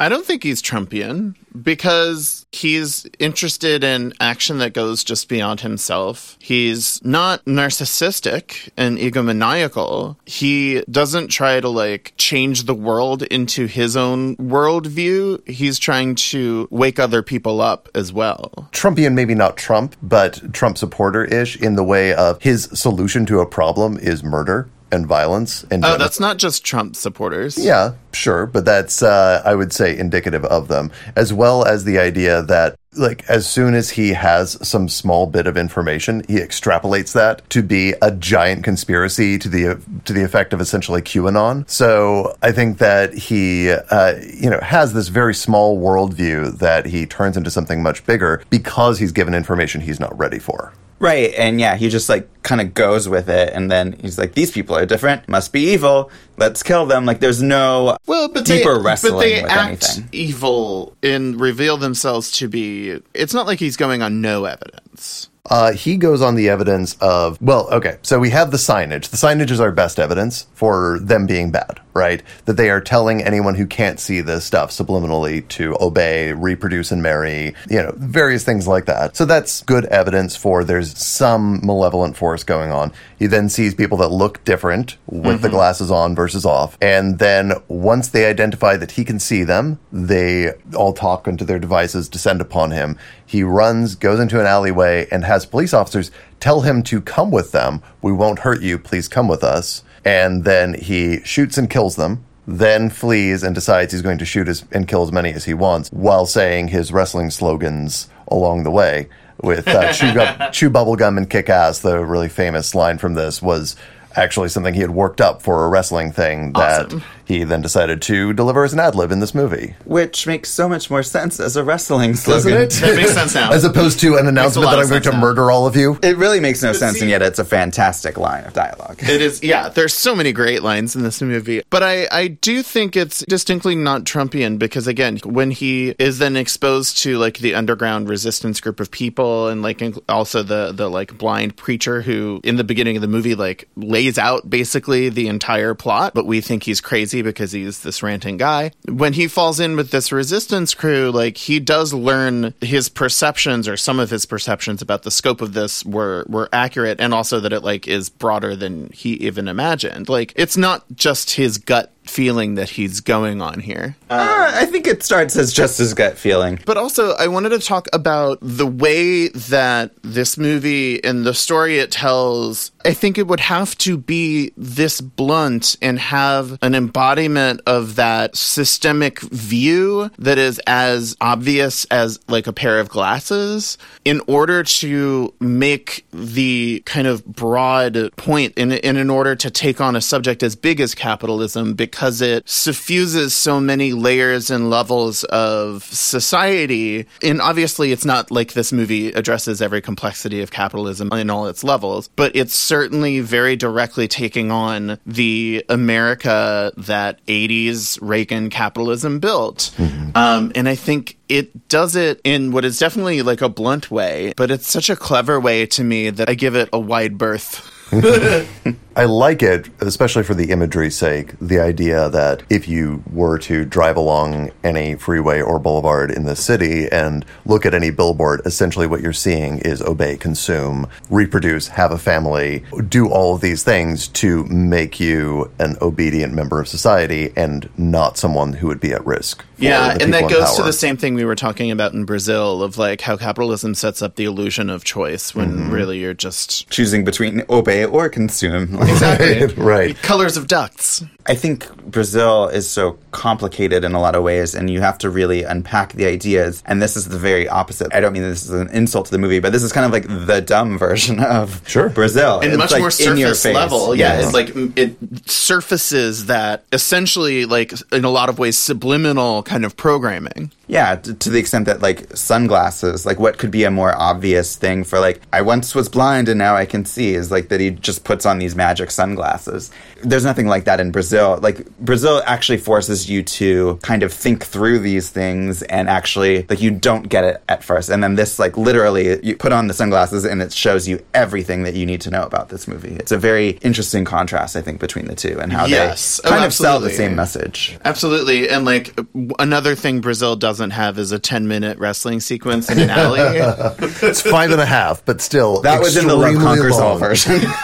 I don't think he's Trumpian because he's interested in action that goes just beyond himself. He's not narcissistic and egomaniacal. He doesn't try to like change the world into his own worldview. He's trying to wake other people up as well. Trumpian, maybe not Trump, but Trump supporter ish in the way of his solution to a problem is murder and violence and Oh, that's not just Trump supporters. Yeah, sure, but that's uh, I would say indicative of them, as well as the idea that like as soon as he has some small bit of information, he extrapolates that to be a giant conspiracy to the to the effect of essentially QAnon. So I think that he uh, you know has this very small worldview that he turns into something much bigger because he's given information he's not ready for. Right, and yeah, he just like kind of goes with it, and then he's like, "These people are different, must be evil. Let's kill them." Like, there's no Well, but deeper they, wrestling but they act anything. evil and reveal themselves to be. It's not like he's going on no evidence. Uh, he goes on the evidence of, well, okay, so we have the signage. The signage is our best evidence for them being bad, right? That they are telling anyone who can't see this stuff subliminally to obey, reproduce, and marry, you know, various things like that. So that's good evidence for there's some malevolent force going on. He then sees people that look different with the glasses on versus off. And then once they identify that he can see them, they all talk into their devices, descend upon him. He runs, goes into an alleyway, and has police officers tell him to come with them. We won't hurt you. Please come with us. And then he shoots and kills them. Then flees and decides he's going to shoot as, and kill as many as he wants while saying his wrestling slogans along the way. With uh, chew, gum, chew bubblegum and kick ass, the really famous line from this was actually something he had worked up for a wrestling thing that Awesome. He then decided to deliver as an ad lib in this movie. Which makes so much more sense as a wrestling Doesn't slogan. it? That makes sense now. As opposed to an announcement that I'm going to now. murder all of you. It really makes no sense, and yet it's a fantastic line of dialogue. It is, yeah. There's so many great lines in this movie, but I, I do think it's distinctly not Trumpian because again, when he is then exposed to like the underground resistance group of people and like inc- also the the like blind preacher who in the beginning of the movie like lays out basically the entire plot, but we think he's crazy because he's this ranting guy. When he falls in with this resistance crew, like he does learn his perceptions or some of his perceptions about the scope of this were were accurate and also that it like is broader than he even imagined. Like it's not just his gut feeling that he's going on here. Uh, I think it starts as just his gut feeling. But also, I wanted to talk about the way that this movie and the story it tells. I think it would have to be this blunt and have an embodiment of that systemic view that is as obvious as like a pair of glasses in order to make the kind of broad point in, in, in order to take on a subject as big as capitalism because because it suffuses so many layers and levels of society. And obviously, it's not like this movie addresses every complexity of capitalism in all its levels, but it's certainly very directly taking on the America that 80s Reagan capitalism built. Um, and I think it does it in what is definitely like a blunt way, but it's such a clever way to me that I give it a wide berth. I like it, especially for the imagery's sake. The idea that if you were to drive along any freeway or boulevard in the city and look at any billboard, essentially what you're seeing is obey, consume, reproduce, have a family, do all of these things to make you an obedient member of society and not someone who would be at risk. Yeah, and that goes to the same thing we were talking about in Brazil of like how capitalism sets up the illusion of choice when Mm-hmm. really you're just choosing between obey or consume. Exactly. right. colors of ducts. I think Brazil is so complicated in a lot of ways, and you have to really unpack the ideas. And this is the very opposite. I don't mean this is an insult to the movie, but this is kind of like the dumb version of sure. Brazil. and It's much like more in your surface face. level. Yeah, Yes. it's like it surfaces that essentially, like in a lot of ways, subliminal kind of programming. Yeah, to, to the extent that like sunglasses, like what could be a more obvious thing for like I once was blind and now I can see is like that he just puts on these magic sunglasses. There's nothing like that in Brazil. So like Brazil actually forces you to kind of think through these things and actually like you don't get it at first. And then this like literally you put on the sunglasses and it shows you everything that you need to know about this movie. It's a very interesting contrast I think between the two and how Yes. they Oh, kind of sell the same message. Absolutely, and like another thing Brazil doesn't have is a ten-minute wrestling sequence in an alley. it's five and a half, but still. That was in the Love extremely Conquers All version.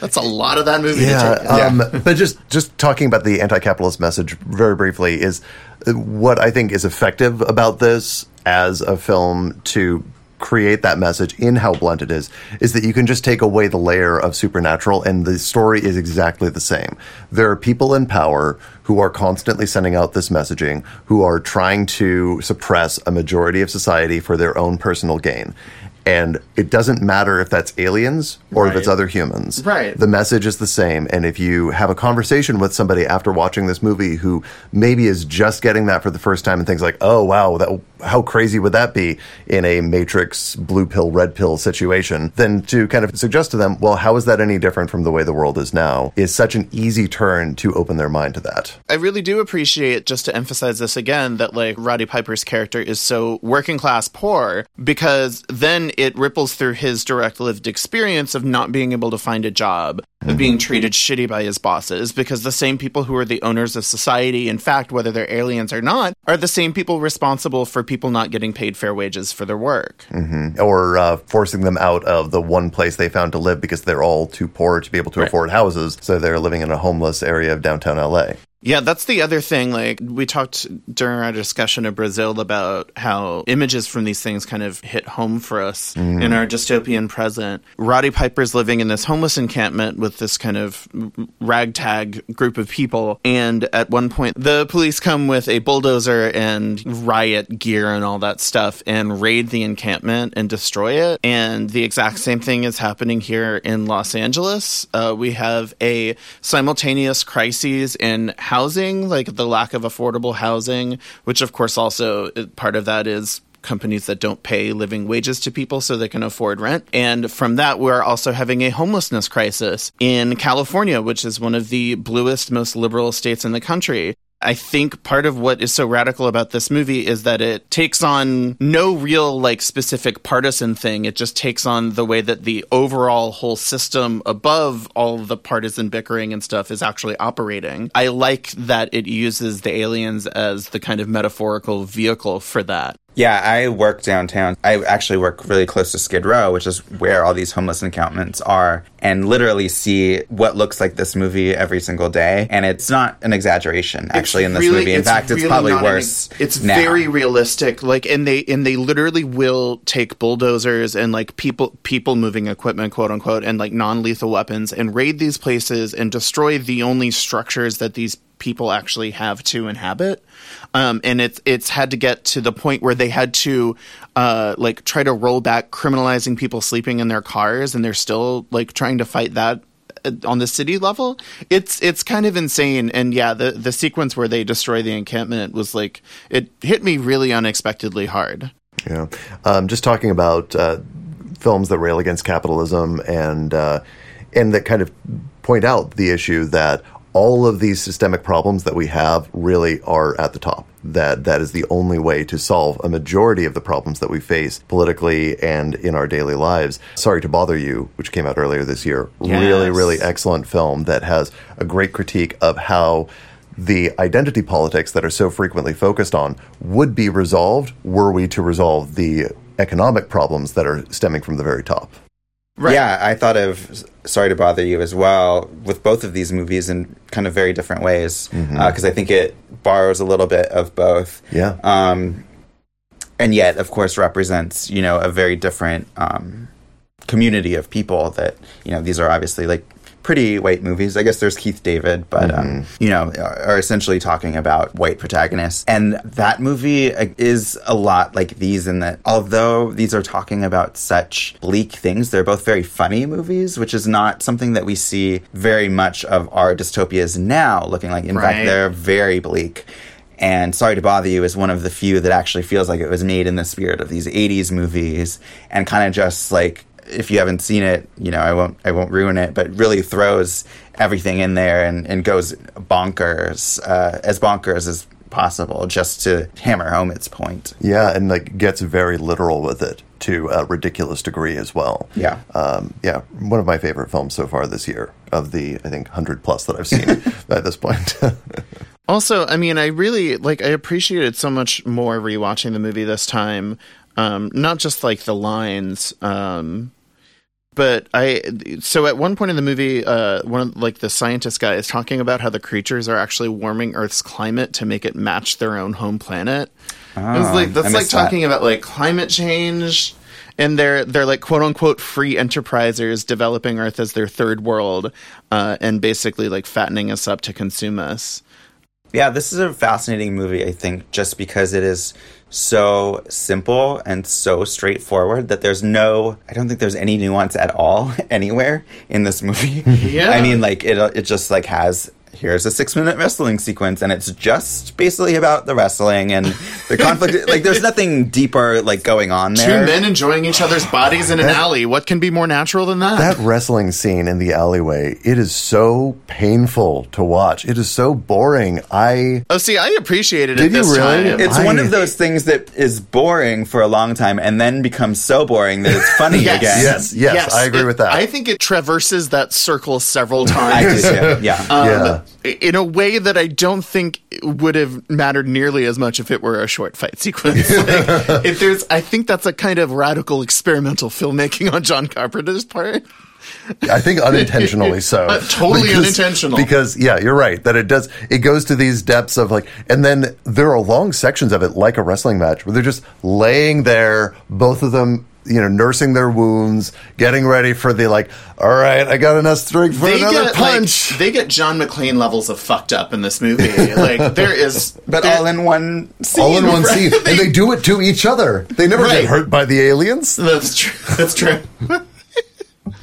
That's a lot of that movie. Yeah, take. um, but just just talking about the anti-capitalist message very briefly is uh, what I think is effective about this as a film to create that message in how blunt it is is that you can just take away the layer of supernatural and the story is exactly the same. There are people in power who are constantly sending out this messaging who are trying to suppress a majority of society for their own personal gain. And it doesn't matter if that's aliens or if it's other humans. Right. The message is the same. And if you have a conversation with somebody after watching this movie who maybe is just getting that for the first time and thinks like, "Oh wow, that how crazy would that be in a Matrix blue pill red pill situation?" Then to kind of suggest to them, "Well, how is that any different from the way the world is now?" is such an easy turn to open their mind to that. I really do appreciate just to emphasize this again that like Roddy Piper's character is so working class poor because then it ripples through his direct lived experience of not being able to find a job, of being treated shitty by his bosses because the same people who are the owners of society, in fact, whether they're aliens or not, are the same people responsible for people not getting paid fair wages for their work. hmm Or uh, forcing them out of the one place they found to live because they're all too poor to be able to Right. afford houses, so they're living in a homeless area of downtown LA. Yeah, that's the other thing. Like, we talked during our discussion of Brazil about how images from these things kind of hit home for us Mm. in our dystopian present. Roddy Piper's living in this homeless encampment with this kind of ragtag group of people. And at one point, the police come with a bulldozer and riot gear and all that stuff and raid the encampment and destroy it. And the exact same thing is happening here in Los Angeles. Uh, we have a simultaneous crises in housing, like the lack of affordable housing, which of course also part of that is companies that don't pay living wages to people so they can afford rent. And from that, we're also having a homelessness crisis in California, which is one of the bluest, most liberal states in the country. I think part of what is so radical about this movie is that it takes on no real like specific partisan thing. It just takes on the way that the overall whole system above all the partisan bickering and stuff is actually operating. I like that it uses the aliens as the kind of metaphorical vehicle for that. Yeah, I work downtown. I actually work really close to Skid Row, which is where all these homeless encampments are, and literally see what looks like this movie every single day. And it's not an exaggeration, actually, in this really- movie. In fact, it's probably not an- worse. it's now. very realistic. Like, and they and they literally will take bulldozers and like people people moving equipment, quote unquote, and like non lethal weapons, and raid these places and destroy the only structures that these people actually have to inhabit. Um, and it's it's had to get to the point where they had to uh, like try to roll back criminalizing people sleeping in their cars, and they're still like trying to fight that uh, on the city level. It's it's kind of insane. And yeah, the the sequence where they destroy the encampment was like it hit me really unexpectedly hard. Yeah. Um, just talking about uh, films that rail against capitalism and uh, and that kind of point out the issue that all of these systemic problems that we have really are at the top. That that is the only way to solve a majority of the problems that we face politically and in our daily lives. Sorry to bother you, which came out earlier this year. Yes. Really, really excellent film that has a great critique of how the identity politics that are so frequently focused on would be resolved were we to resolve the economic problems that are stemming from the very top. Yeah, I thought of Sorry to Bother You as well with both of these movies in kind of very different ways because Mhm. I think it borrows a little bit of both. Yeah. Um, and yet, of course, represents you know a very different um, community of people that you know these are obviously like pretty white movies. I guess there's Keith David, but um, you know are essentially talking about white protagonists. And that movie is a lot like these in that although these are talking about such bleak things, they're both very funny movies, which is not something that we see very much of our dystopias now. Looking like, in Right. fact, they're very bleak. And Sorry to Bother You is one of the few that actually feels like it was made in the spirit of these 80s movies and kind of just like if you haven't seen it, you know, I won't I won't ruin it, but really throws everything in there and, and goes bonkers, uh, as bonkers as possible just to hammer home its point. Yeah, and like gets very literal with it to a ridiculous degree as well. Yeah. Um, yeah, one of my favorite films so far this year of the I think 100 plus that I've seen at this point. Also, I mean, I really like. I appreciated so much more rewatching the movie this time. Um, not just like the lines, um, but I. So at one point in the movie, uh, one of like the scientist guy is talking about how the creatures are actually warming Earth's climate to make it match their own home planet. Oh, like I that's like missed that. talking about like climate change. And they're they're like quote unquote free enterprisers developing Earth as their third world, uh, and basically like fattening us up to consume us. Yeah, this is a fascinating movie, I think, just because it is so simple and so straightforward that there's no, I don't think there's any nuance at all anywhere in this movie. Yeah. I mean, like, it, it just, like, has, here's a six minute wrestling sequence, and it's just basically about the wrestling and the conflict. like, there's nothing deeper, like, going on there. Two men enjoying each other's bodies in an alley. What can be more natural than that? that wrestling scene in the alleyway, it is so painful to watch. It is so boring. I oh, see, I appreciated it Did you really? time. It's one of those things that is boring for a long time and then becomes so boring that it's funny Yes. again. Yes, yes, I agree it- with that. I think it traverses that circle several I do times. too. Yeah. Um, In a way that I don't think would have mattered nearly as much if it were a short fight sequence. Like, if there's, I think that's a kind of radical experimental filmmaking on John Carpenter's part. I think unintentionally so. Uh, totally unintentional. Because yeah, you're right that it does. It goes to these depths of like, and then there are long sections of it, like a wrestling match, where they're just laying there, both of them, you know, nursing their wounds, getting ready for the like. All right, I got enough strength for They another get punch. like they get John McClane levels of fucked up in this movie. Like there is, But all in one scene. all in one right. scene, and they do it to each other. They never Right. get hurt by the aliens. That's true. That's true.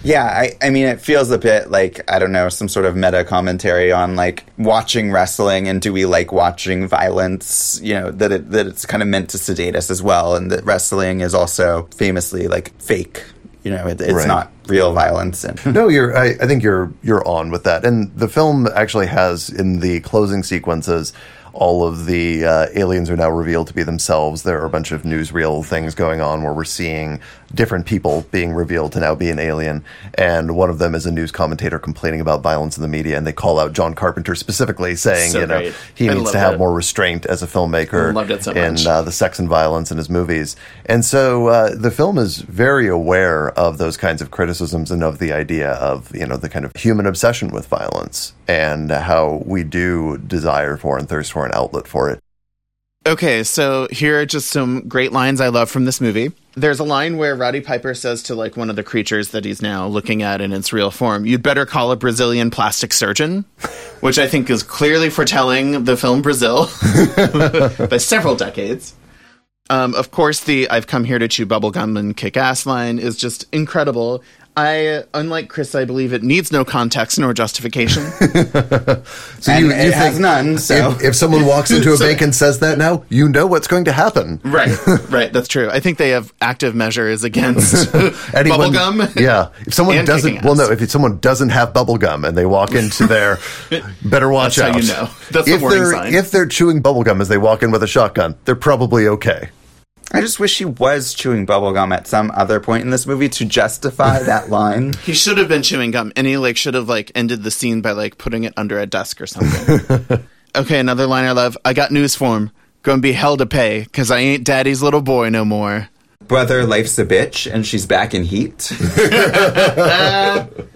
Yeah, I, I mean, it feels a bit like, I don't know, some sort of meta commentary on like watching wrestling and do we like watching violence? You know, that, it, that it's kind of meant to sedate us as well, and that wrestling is also famously like fake. You know, it, it's Right. not real violence. And no, you're. I, I think you're you're on with that. And the film actually has in the closing sequences. All of the uh, aliens are now revealed to be themselves. There are a bunch of newsreel things going on where we're seeing different people being revealed to now be an alien. And one of them is a news commentator complaining about violence in the media. And they call out John Carpenter specifically, saying, So you know, great. he I needs to have it. more restraint as a filmmaker I loved it so in uh, the sex and violence in his movies. And so uh, the film is very aware of those kinds of criticisms and of the idea of, you know, the kind of human obsession with violence and how we do desire for and thirst for an outlet for it. Okay, so here are just some great lines I love from this movie. There's a line where Roddy Piper says to like one of the creatures that he's now looking at in its real form, "You'd better call a Brazilian plastic surgeon," which I think is clearly foretelling the film Brazil by several decades. Um, of course, the "I've come here to chew bubblegum and kick ass" line is just incredible. I, uh, unlike Chris, I believe it needs no context nor justification. So And you, it you has none, so- if, if someone walks into a So- bank and says that now, you know what's going to happen. right, right. That's true. I think they have active measures against Anyone- bubblegum. Yeah. If someone doesn't, well, no, if someone doesn't have bubble gum and they walk into their, better watch That's out. you know. That's the if warning they're, sign. If they're chewing bubble gum as they walk in with a shotgun, they're probably okay. I just wish he was chewing bubblegum at some other point in this movie to justify that line. He should have been chewing gum, and he like should have like ended the scene by like putting it under a desk or something. okay, another line I love. I got news for him. Gonna be hell to pay because I ain't daddy's little boy no more. Brother, life's a bitch, and she's back in heat.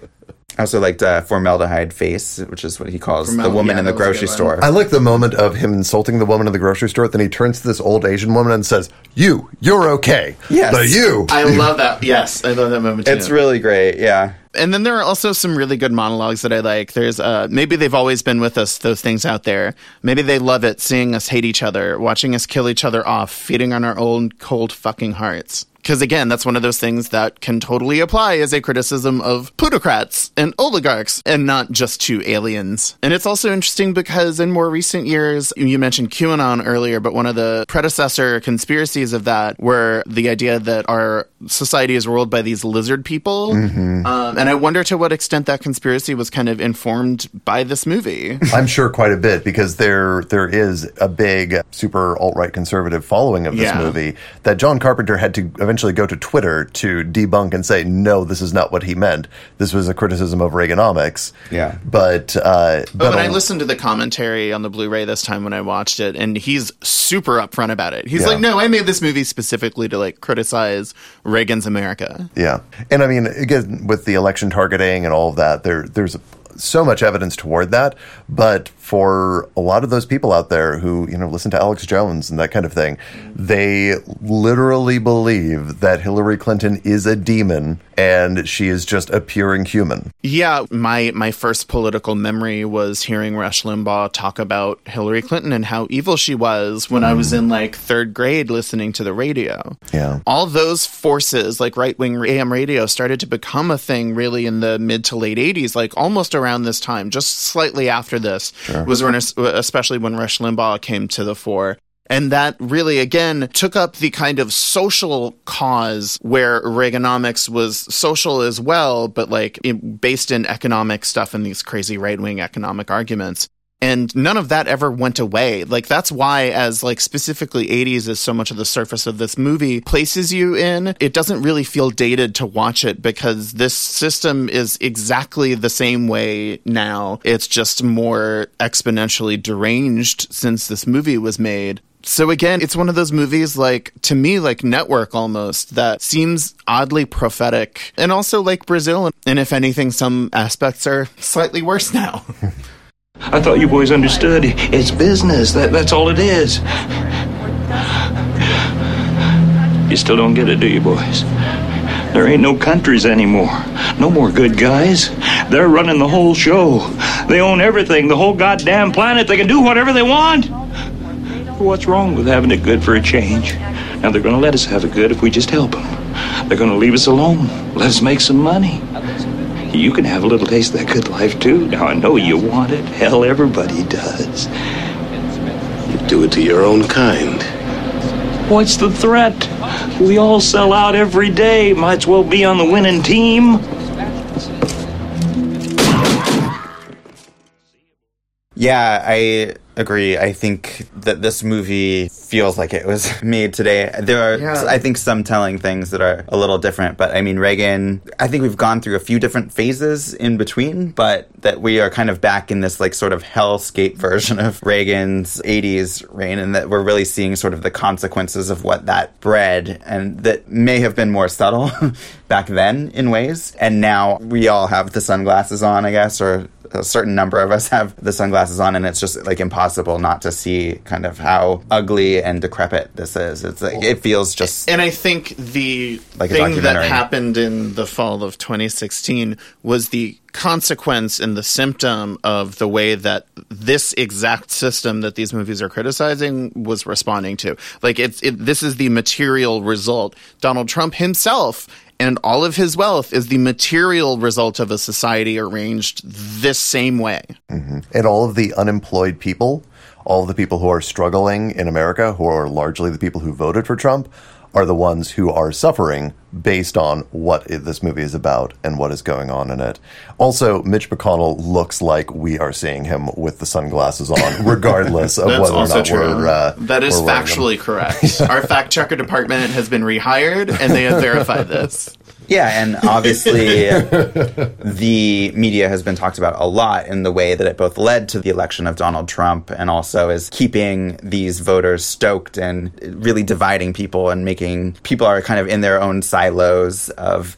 I also liked uh, formaldehyde face, which is what he calls the woman yeah, in the that was a grocery store. I like the moment of him insulting the woman in the grocery store. Then he turns to this old Asian woman and says, "You, you're okay. Yes. but you." I love that. Yes, I love that moment. Too. It's really great, yeah. And then there are also some really good monologues that I like. There's uh maybe they've always been with us, those things out there. Maybe they love it seeing us hate each other, watching us kill each other off, feeding on our own cold fucking hearts. Because again, that's one of those things that can totally apply as a criticism of plutocrats and oligarchs and not just to aliens. And it's also interesting because in more recent years, you mentioned QAnon earlier, but one of the predecessor conspiracies of that were the idea that our society is ruled by these lizard people. Mhm. Um, and I wonder to what extent that conspiracy was kind of informed by this movie. I'm sure quite a bit because there there is a big super alt right conservative following of this Yeah. movie that John Carpenter had to eventually go to Twitter to debunk and say no, this is not what he meant. This was a criticism of Reaganomics. Yeah, but uh, Oh, but but I a- listened to the commentary on the Blu-ray this time when I watched it, and he's super upfront about it. He's Yeah. like, "No, I made this movie specifically to like criticize Reagan's America." Yeah, and I mean, again, with the election targeting and all of that, there there's so much evidence toward that. But for a lot of those people out there who you know listen to Alex Jones and that kind of thing, they literally believe that Hillary Clinton is a demon and she is just a pure inhuman. Yeah, my my first political memory was hearing Rush Limbaugh talk about Hillary Clinton and how evil she was when I was in like third grade listening to the radio. Yeah. all those forces like right-wing am radio started to become a thing really in the mid to late 80s like almost around this time just slightly after this Sure. Was when especially when rush limbaugh came to the fore and that really, again, took up the kind of social cause where Reaganomics was social as well, but like based in economic stuff and these crazy right wing economic arguments. And none of that ever went away. Like that's why, as like specifically 80s is so much of the surface of this movie places you in, it doesn't really feel dated to watch it because this system is exactly the same way now. It's just more exponentially deranged since this movie was made. So again, it's one of those movies like to me like Network almost that seems oddly prophetic and also like Brazil and if anything some aspects are slightly worse now. I thought you boys understood. It's business. That, that's all it is. You still don't get it, do you, boys? There ain't no countries anymore. No more good guys. They're running the whole show. They own everything, the whole goddamn planet. They can do whatever they want. What's wrong with having it good for a change? Now, they're going to let us have it good if we just help them. They're going to leave us alone, let us make some money. You can have a little taste of that good life too. Now I know you want it. Hell, everybody does. You do it to your own kind. What's the threat? We all sell out every day. Might as well be on the winning team. Yeah, I agree. I think that this movie feels like it was made today. There are, Yeah. I think, some telling things that are a little different. But I mean, Reagan, I think we've gone through a few different phases in between, but that we are kind of back in this like sort of hellscape version of Reagan's 80s reign, and that we're really seeing sort of the consequences of what that bred, and that may have been more subtle back then in ways. And now we all have the sunglasses on, I guess, or a certain number of us have the sunglasses on and it's just like impossible not to see kind of how ugly and decrepit this is it's like it feels just And I think the Like thing that happened in the fall of 2016 was the consequence and the symptom of the way that this exact system that these movies are criticizing was responding to. Like it's it, this is the material result. Donald Trump himself and all of his wealth is the material result of a society arranged this same way. hmm And all of the unemployed people, all of the people who are struggling in America, who are largely the people who voted for Trump, are the ones who are suffering based on what i- this movie is about and what is going on in it. Also, Mitch McConnell looks like we are seeing him with the sunglasses on, regardless of That's whether or not true. we're. Uh, that is we're wearing them. factually correct. Our fact checker department has been rehired, and they have verified this. Yeah, and obviously the media has been talked about a lot in the way that it both led to the election of Donald Trump and also is keeping these voters stoked and really dividing people and making people are kind of in their own silos of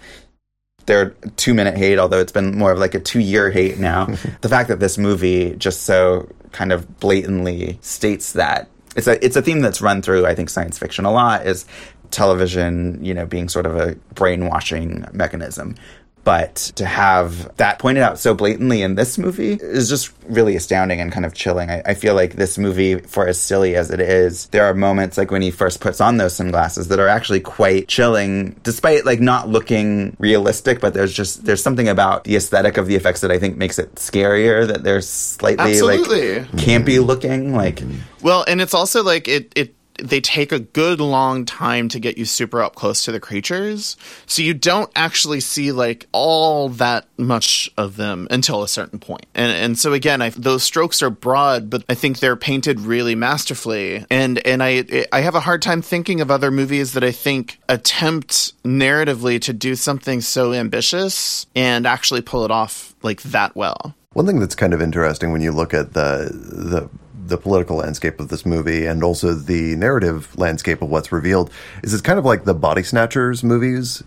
their two minute hate, although it's been more of like a two year hate now. the fact that this movie just so kind of blatantly states that it's a it's a theme that's run through I think science fiction a lot is television, you know, being sort of a brainwashing mechanism. But to have that pointed out so blatantly in this movie is just really astounding and kind of chilling. I, I feel like this movie, for as silly as it is, there are moments like when he first puts on those sunglasses that are actually quite chilling, despite like not looking realistic. But there's just there's something about the aesthetic of the effects that I think makes it scarier. That they're slightly Absolutely. like campy looking, like Well, and it's also like it it they take a good long time to get you super up close to the creatures. So you don't actually see like all that much of them until a certain point. And and so again, I, those strokes are broad, but I think they're painted really masterfully. And and I I have a hard time thinking of other movies that I think attempt narratively to do something so ambitious and actually pull it off like that well. One thing that's kind of interesting when you look at the the the political landscape of this movie and also the narrative landscape of what's revealed is it's kind of like the body snatchers movies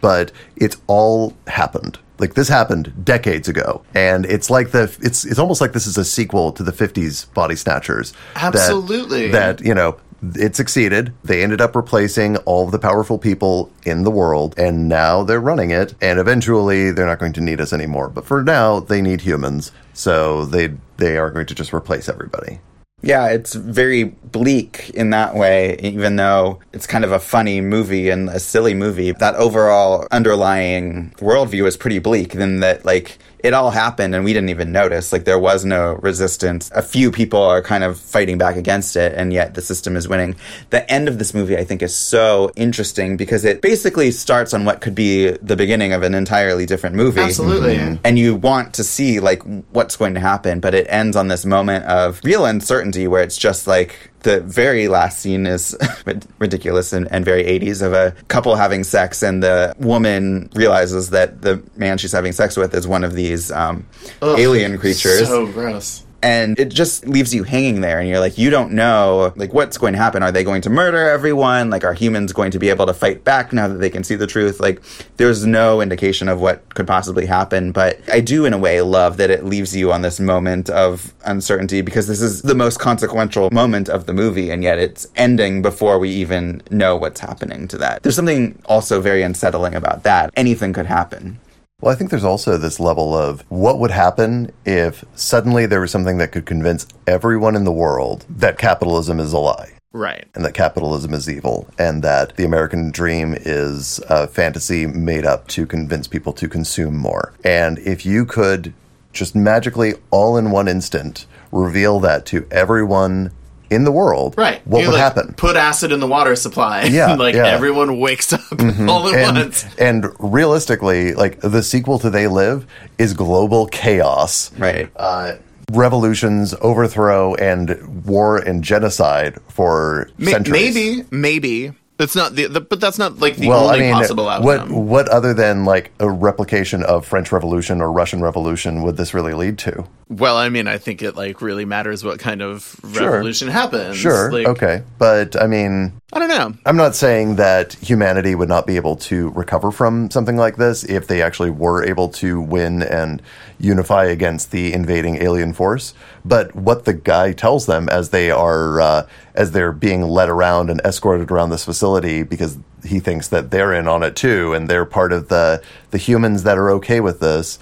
but it's all happened like this happened decades ago and it's like the it's it's almost like this is a sequel to the 50s body snatchers that- Absolutely. that you know it succeeded. They ended up replacing all of the powerful people in the world, and now they're running it. And eventually, they're not going to need us anymore. But for now, they need humans, so they they are going to just replace everybody. Yeah, it's very bleak in that way, even though it's kind of a funny movie and a silly movie. That overall underlying worldview is pretty bleak, in that, like, it all happened and we didn't even notice. Like, there was no resistance. A few people are kind of fighting back against it, and yet the system is winning. The end of this movie, I think, is so interesting because it basically starts on what could be the beginning of an entirely different movie. Absolutely. Mhm. And you want to see, like, what's going to happen, but it ends on this moment of real uncertainty where it's just like, the very last scene is ridiculous and, and very 80s of a couple having sex and the woman realizes that the man she's having sex with is one of these um, Ugh, alien creatures So gross. And it just leaves you hanging there and you're like you don't know like what's going to happen. Are they going to murder everyone? Like are humans going to be able to fight back now that they can see the truth? Like there's no indication of what could possibly happen but i do in a way love that it leaves you on this moment of uncertainty because this is the most consequential moment of the movie and yet it's ending before we even know what's happening to that. There's something also very unsettling about that. Anything could happen Well, I think there's also this level of what would happen if suddenly there was something that could convince everyone in the world that capitalism is a lie. Right. and that capitalism is evil, and that the American dream is a fantasy made up to convince people to consume more. And if you could just magically, all in one instant, reveal that to everyone in the world, Right. what You, would like, happen? Put acid in the water supply. Yeah, like yeah. everyone wakes up Mhm. all at and, once. and realistically, like the sequel to They Live is global chaos. Right. Uh, revolutions, overthrow, and war and genocide for Ma- centuries. maybe, maybe that's not the, the but that's not like the well, only I mean, possible what what other than like a replication of French Revolution or Russian Revolution would this really lead to? Well, I mean, I think it like really matters what kind of Sure. revolution happens. Sure, Like, okay, but I mean, I don't know. I'm not saying that humanity would not be able to recover from something like this if they actually were able to win and unify against the invading alien force. But what the guy tells them as they are uh, as they're being led around and escorted around this facility because he thinks that they're in on it too and they're part of the the humans that are okay with this.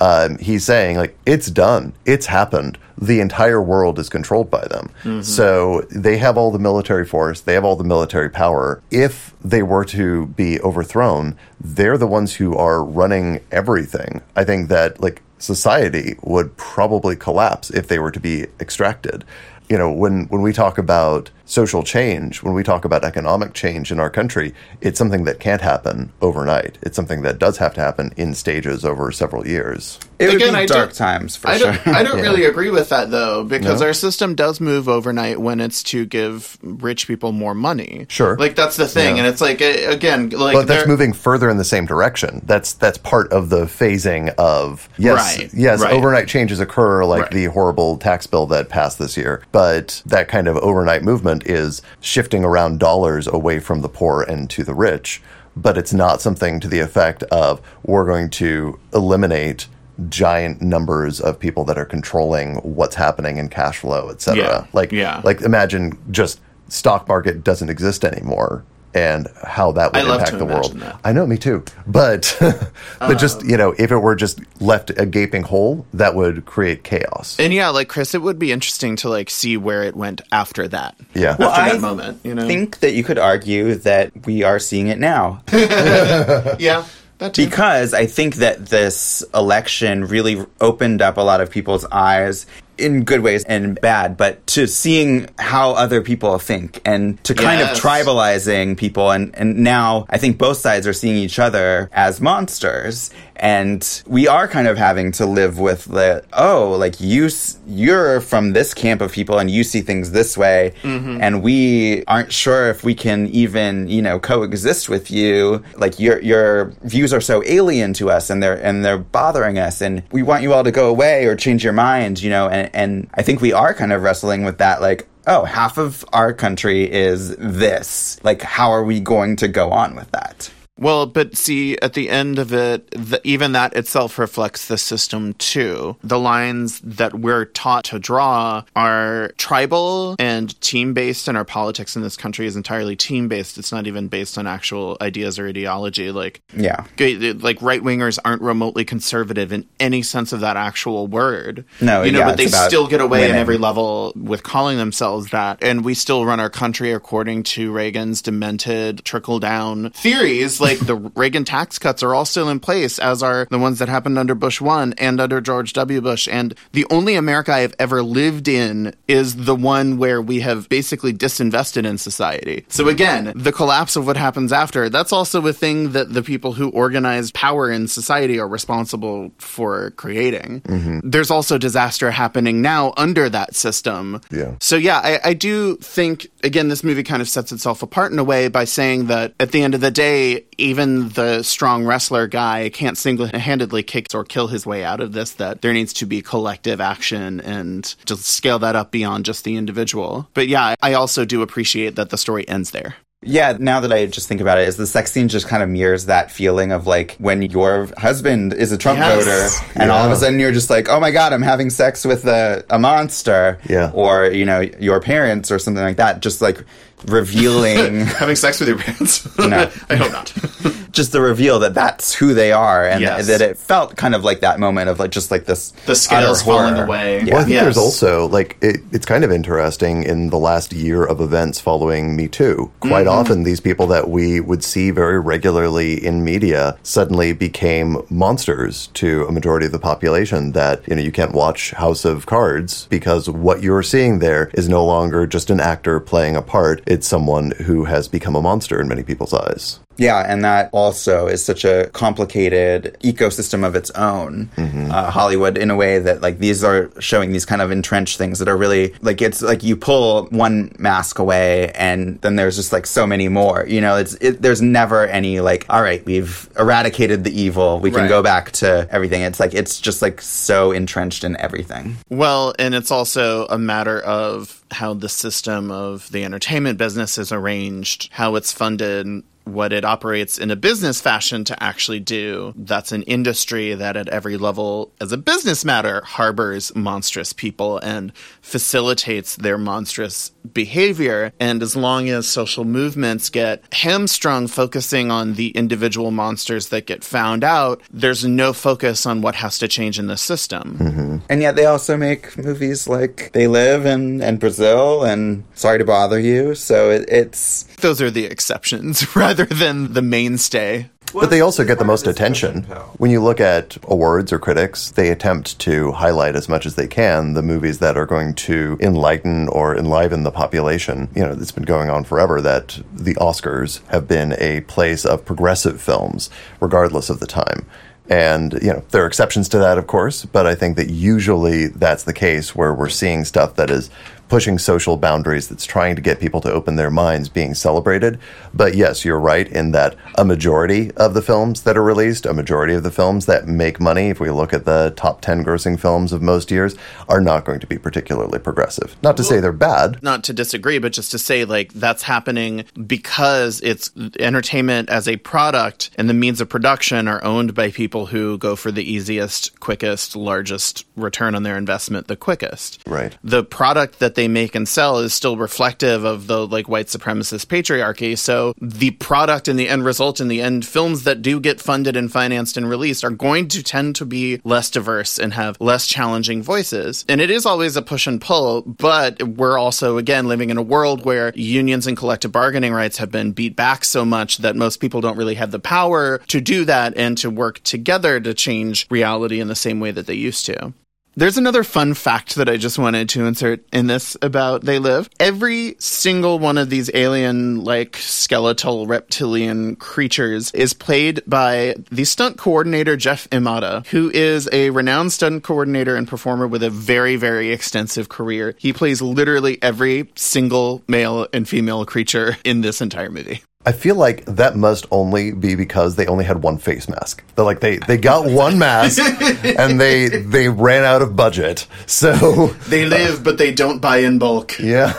Um, he's saying like it's done, it's happened. The entire world is controlled by them. Mhm. So they have all the military force, they have all the military power. If they were to be overthrown, they're the ones who are running everything. I think that like society would probably collapse if they were to be extracted. You know, when when we talk about social change, when we talk about economic change in our country, it's something that can't happen overnight. It's something that does have to happen in stages over several years. It would Again, be I dark don't- times for I sure. don't, I don't Yeah. really agree with that though, because No? our system does move overnight when it's to give rich people more money. Sure. Like that's the thing, Yeah. and it's like uh, again, like but that's moving further in the same direction. That's that's part of the phasing of yes, Right, yes, right. overnight changes occur, like Right. the horrible tax bill that passed this year. But that kind of overnight movement is shifting around dollars away from the poor and to the rich. But it's not something to the effect of we're going to eliminate giant numbers of people that are controlling what's happening in cash flow, et cetera. Yeah, Like yeah. like imagine just stock market doesn't exist anymore and how that would I love impact to the world. that. I know, me too. But but uh-huh. just you know, if it were just left a gaping hole, that would create chaos. And yeah, like Chris, it would be interesting to like see where it went after that. Yeah. Well, after I that moment, you know. think that you could argue that we are seeing it now. yeah, because I think that this election really opened up a lot of people's eyes in good ways and bad, but to seeing how other people think and to kind Yes. of tribalizing people. And, and now I think both sides are seeing each other as monsters. And we are kind of having to live with the, oh, like you, you're from this camp of people and you see things this way. Mhm. And we aren't sure if we can even, you know, coexist with you. Like your, your views are so alien to us and they're, and they're bothering us. And we want you all to go away or change your mind, you know, and, and I think we are kind of wrestling with that. Like, oh, half of our country is this. Like, how are we going to go on with that? Well, but see, at the end of it, the, even that itself reflects the system too. The lines that we're taught to draw are tribal and team based, and our politics in this country is entirely team based. It's not even based on actual ideas or ideology. Like, Yeah. like right wingers aren't remotely conservative in any sense of that actual word. No, you know, yeah, but they still get away in every level with calling themselves that, and we still run our country according to Reagan's demented trickle down theories. Like the Reagan tax cuts are all still in place, as are the ones that happened under Bush one and under George W. Bush. And the only America I've ever lived in is the one where we have basically disinvested in society. So again, the collapse of what happens after, that's also a thing that the people who organize power in society are responsible for creating. Mm-hmm. There's also disaster happening now under that system. Yeah. So yeah, I, I do think again this movie kind of sets itself apart in a way by saying that at the end of the day, even the strong wrestler guy can't single-handedly kick or kill his way out of this. That there needs to be collective action and just scale that up beyond just the individual. But yeah, I also do appreciate that the story ends there. Yeah, now that I just think about it, is the sex scene just kind of mirrors that feeling of like when your husband is a Trump Yes. voter and all of a sudden you're just like, oh my God, I'm having sex with a, a monster. Yeah. Or, you know, your parents or something like that. Just like revealing, Having sex with your parents? No. I hope not. just the reveal that that's who they are and Yes. that it felt kind of like that moment of like just like this. The scales falling away. Yeah. Well, I think Yes. there's also like it, it's kind of interesting in the last year of events following Me Too. Quite Mm-hmm. often, these people that we would see very regularly in media suddenly became monsters to a majority of the population. That you know you can't watch House of Cards because what you're seeing there is no longer just an actor playing a part; it's someone who has become a monster in many people's eyes. Yeah, and that also is such a complicated ecosystem of its own. Uh, Hollywood, in a way that like these are showing these kind of entrenched things that are really like it's like you pull one mask away and then there's just like so many more. You know, it's it, there's never any like all right, we've eradicated the evil, we can Right. go back to everything. It's like it's just like so entrenched in everything. Well, and it's also a matter of how the system of the entertainment business is arranged, how it's funded, what it operates in a business fashion to actually do. That's an industry that at every level, as a business matter, harbors monstrous people and facilitates their monstrous behavior. And as long as social movements get hamstrung focusing on the individual monsters that get found out, there's no focus on what has to change in the system. Mm-hmm. And yet they also make movies like They Live and, and Brazil and Sorry to Bother You. So it, it's. Those are the exceptions rather than the mainstay. But they also get the most attention. When you look at awards or critics, they attempt to highlight as much as they can the movies that are going to enlighten or enliven the population. You know, it's been going on forever that the Oscars have been a place of progressive films, regardless of the time. And, you know, there are exceptions to that, of course, but I think that usually that's the case where we're seeing stuff that is pushing social boundaries that's trying to get people to open their minds being celebrated. But yes, you're right in that a majority of the films that are released, a majority of the films that make money, if we look at the top 10 grossing films of most years, are not going to be particularly progressive. Not to say they're bad. Not to disagree, but just to say, like, that's happening because it's entertainment as a product and the means of production are owned by people who go for the easiest, quickest, largest return on their investment the quickest. Right. The product that they make and sell is still reflective of the like white supremacist patriarchy. So the product and the end result in the end films that do get funded and financed and released are going to tend to be less diverse and have less challenging voices. And it is always a push and pull, but we're also again living in a world where unions and collective bargaining rights have been beat back so much that most people don't really have the power to do that and to work together to change reality in the same way that they used to. There's another fun fact that I just wanted to insert in this about They Live. Every single one of these alien, like skeletal reptilian creatures is played by the stunt coordinator Jeff Imada, who is a renowned stunt coordinator and performer with a very, very extensive career. He plays literally every single male and female creature in this entire movie. I feel like that must only be because they only had one face mask. They're like they they got one mask and they they ran out of budget. So They live, but they don't buy in bulk. yeah,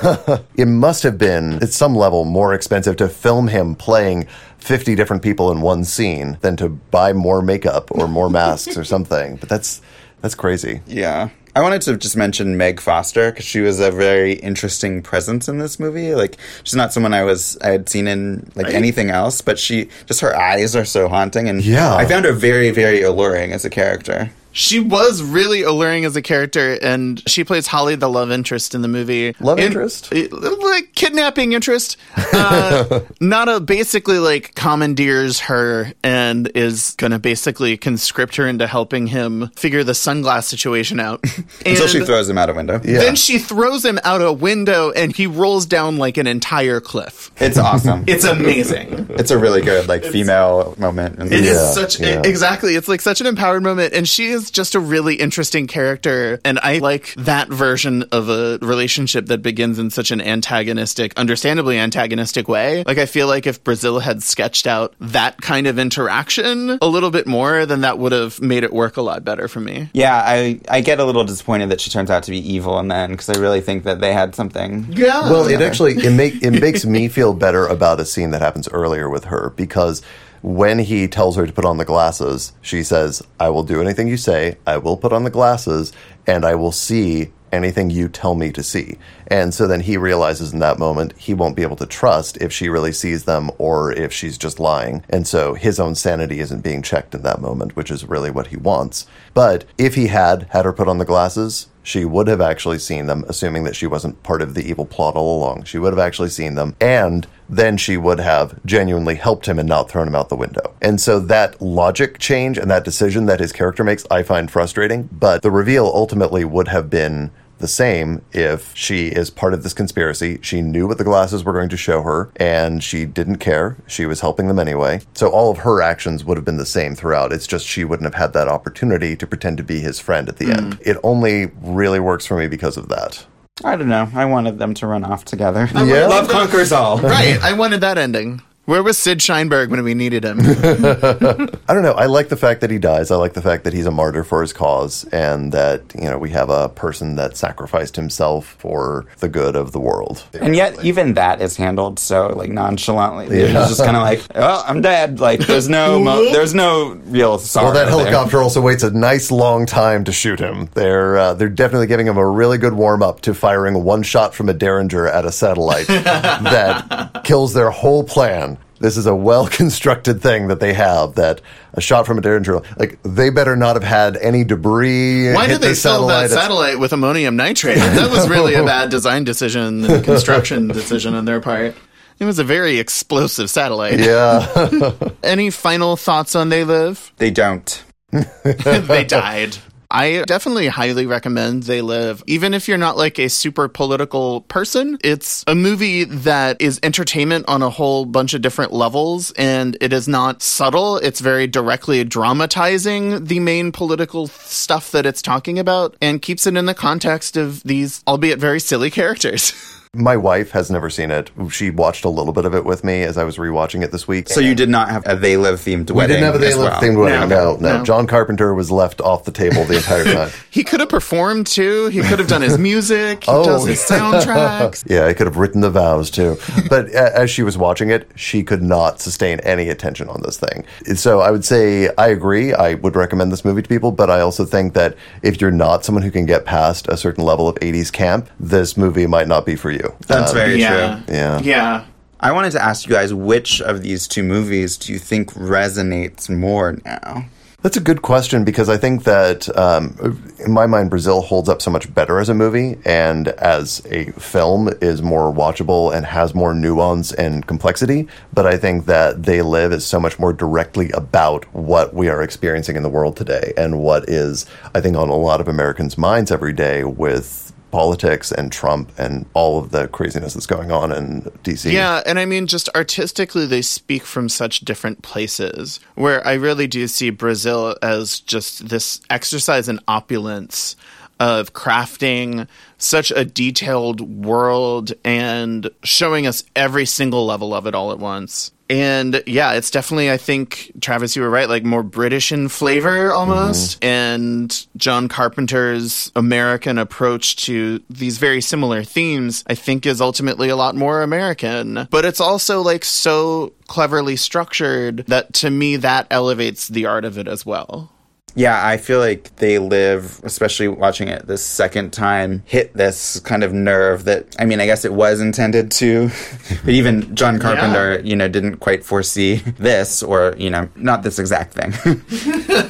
it must have been at some level more expensive to film him playing 50 different people in one scene than to buy more makeup or more masks or something. But that's that's crazy. Yeah. I wanted to just mention Meg Foster because she was a very interesting presence in this movie. Like, she's not someone I was I had seen in like Right. anything else, but she just her eyes are so haunting, and Yeah. I found her very very alluring as a character. She was really alluring as a character, and she plays Holly, the love interest in the movie. Love In- interest? eh, like kidnapping interest. Uh, Nada basically like commandeers her and is gonna basically conscript her into helping him figure the sunglass situation out. Until she throws him out a window. Then she throws him out a window, and he rolls down like an entire cliff. It's awesome. It's amazing. It's a really good like female moment. In the It is movie. such exactly. It's like such an empowered moment, and she is just a really interesting character. And I like that version of a relationship that begins in such an antagonistic, understandably antagonistic way. Like I feel like if Brazil had sketched out that kind of interaction a little bit more, then that would have made it work a lot better for me. Yeah, I I get a little disappointed that she turns out to be evil in the end because I really think that they had something. Yeah. Well, it actually it make it makes me feel better about a scene that happens earlier with her because when he tells her to put on the glasses, she says, "I will do anything you say. I will put on the glasses and I will see anything you tell me to see." And so then he realizes in that moment he won't be able to trust if she really sees them or if she's just lying. And so his own sanity isn't being checked in that moment, which is really what he wants. But if he had had her put on the glasses, she would have actually seen them, assuming that she wasn't part of the evil plot all along. She would have actually seen them, and then she would have genuinely helped him and not thrown him out the window. And so that logic change and that decision that his character makes, I find frustrating. But the reveal ultimately would have been the same if she is part of this conspiracy. She knew what the glasses were going to show her and she didn't care. She was helping them anyway. So all of her actions would have been the same throughout. It's just she wouldn't have had that opportunity to pretend to be his friend at the hmm. end. It only really works for me because of that. I don't know. I wanted them to run off together. Yeah? Love conquers all. Right. I wanted that ending. Where was Sid Sheinberg when we needed him? I don't know. I like the fact that he dies. I like the fact that he's a martyr for his cause and that, you know, we have a person that sacrificed himself for the good of the world. And yet, even that is handled so like nonchalantly. Yeah. It's just kind of like, oh, I'm dead. Like, there's no, mo- there's no real sorrow. Well, that there. helicopter also waits a nice long time to shoot him. They're uh, they're definitely giving him a really good warm up to firing one shot from a derringer at a satellite that kills their whole plan. This is a well constructed thing that they have that a shot from a derringer like they better not have had any debris. Why did they the fill that satellite. satellite with ammonium nitrate? That was really a bad design decision and construction decision on their part. It was a very explosive satellite. Yeah. Any final thoughts on They Live? They don't. they died. I definitely highly recommend They Live. Even if you're not like a super political person, it's a movie that is entertainment on a whole bunch of different levels and it is not subtle. It's very directly dramatizing the main political stuff that it's talking about and keeps it in the context of these, albeit very silly characters. My wife has never seen it. She watched a little bit of it with me as I was rewatching it this week. So you did not have a They Live themed wedding. we wedding. didn't have a They Live well. themed wedding. No, no, No. John Carpenter was left off the table the entire time. he could have performed too. He could have done his music. He oh. does his soundtracks. yeah, he could have written the vows too. But uh, as she was watching it, she could not sustain any attention on this thing. So I would say I agree. I would recommend this movie to people, but I also think that if you're not someone who can get past a certain level of 80s camp, this movie might not be for you. That's Um, very yeah. true. Yeah. Yeah. I wanted to ask you guys which of these two movies do you think resonates more now? That's a good question because I think that, um, in my mind, Brazil holds up so much better as a movie and as a film is more watchable and has more nuance and complexity. But I think that They Live is so much more directly about what we are experiencing in the world today and what is, I think, on a lot of Americans' minds every day with politics and Trump and all of the craziness that's going on in DC. Yeah, and I mean, just artistically, they speak from such different places. Where I really do see Brazil as just this exercise in opulence of crafting such a detailed world and showing us every single level of it all at once. And yeah, it's definitely, I think, Travis, you were right, like more British in flavor mm-hmm. almost. And John Carpenter's American approach to these very similar themes, I think, is ultimately a lot more American. But it's also like so cleverly structured that to me, that elevates the art of it as well. Yeah, I feel like they live, especially watching it this second time, hit this kind of nerve that, I mean, I guess it was intended to, but even John Carpenter, you know, didn't quite foresee this or, you know, not this exact thing.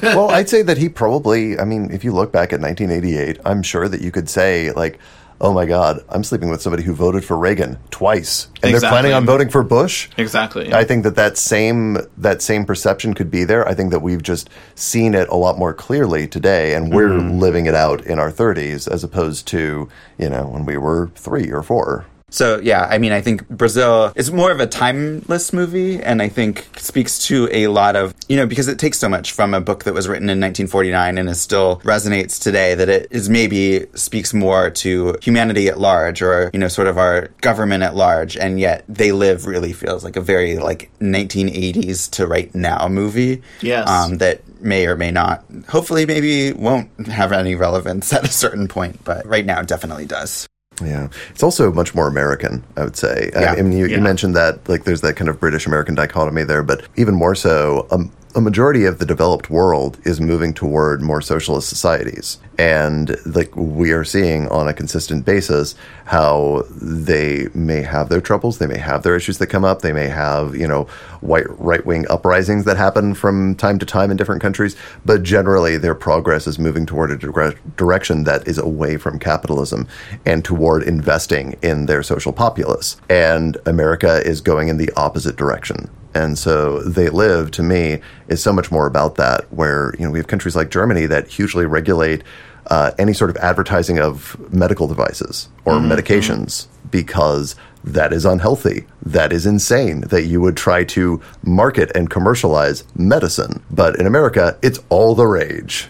well, I'd say that he probably, I mean, if you look back at 1988, I'm sure that you could say, like, oh my God, I'm sleeping with somebody who voted for Reagan twice. And they're planning on voting for Bush. Exactly. I think that that same that same perception could be there. I think that we've just seen it a lot more clearly today, and we're Mhm. living it out in our 30s as opposed to you know when we were three or four. So yeah, I mean, I think Brazil is more of a timeless movie, and I think speaks to a lot of you know because it takes so much from a book that was written in 1949 and is still resonates today that it is maybe speaks more to humanity at large or you know sort of our government at large, and yet they live really feels like a very like 1980s to right now movie. Yes. um, that may or may not, hopefully, maybe won't have any relevance at a certain point, but right now definitely does. Yeah, it's also much more American, I would say. Yeah. I mean, you, Yeah. you mentioned that like there's that kind of British American dichotomy there, but even more so, um, a majority of the developed world is moving toward more socialist societies, and like we are seeing on a consistent basis how they may have their troubles, they may have their issues that come up, they may have you know white right wing uprisings that happen from time to time in different countries, but generally their progress is moving toward a dire- direction that is away from capitalism and toward investing in their social populace. And America is going in the opposite direction. And so they live to me is so much more about that where you know we have countries like Germany that hugely regulate uh, any sort of advertising of medical devices or Mhm, medications because that is unhealthy. That is insane that you would try to market and commercialize medicine. But in America, it's all the rage.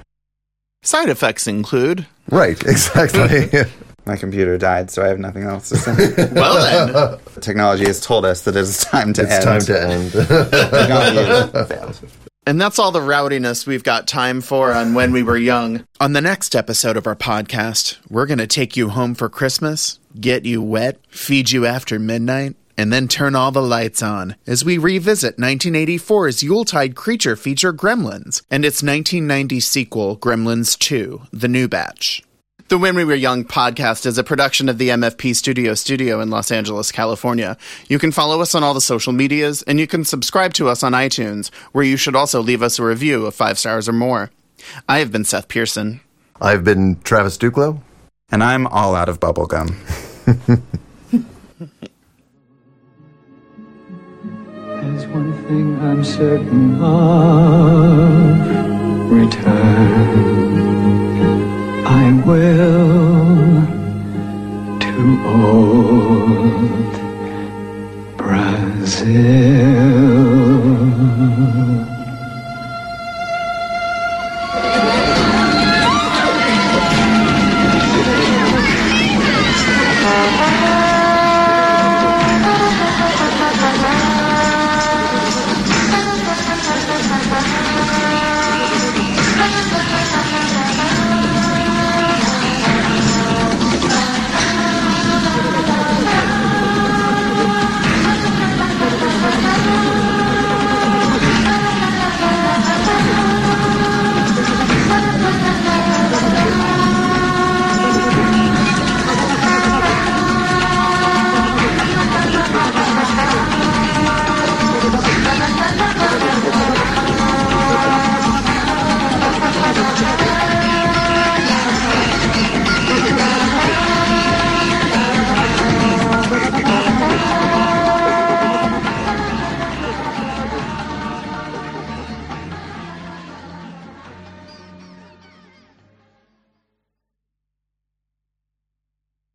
Side effects include Right, exactly. My computer died, so I have nothing else to say. well then, technology has told us that it's time to end. It's end. time to end. Technology failed. And that's all the rowdiness we've got time for on When We Were Young. On the next episode of our podcast, we're going to take you home for Christmas, get you wet, feed you after midnight, and then turn all the lights on as we revisit 1984's Yuletide creature feature Gremlins and its 1990 sequel, Gremlins 2 The New Batch. The When We Were Young podcast is a production of the MFP Studio Studio in Los Angeles, California. You can follow us on all the social medias, and you can subscribe to us on iTunes, where you should also leave us a review of five stars or more. I have been Seth Pearson. I've been Travis Duclo. And I'm all out of bubblegum. There's one thing I'm certain of return. I will to old Brazil.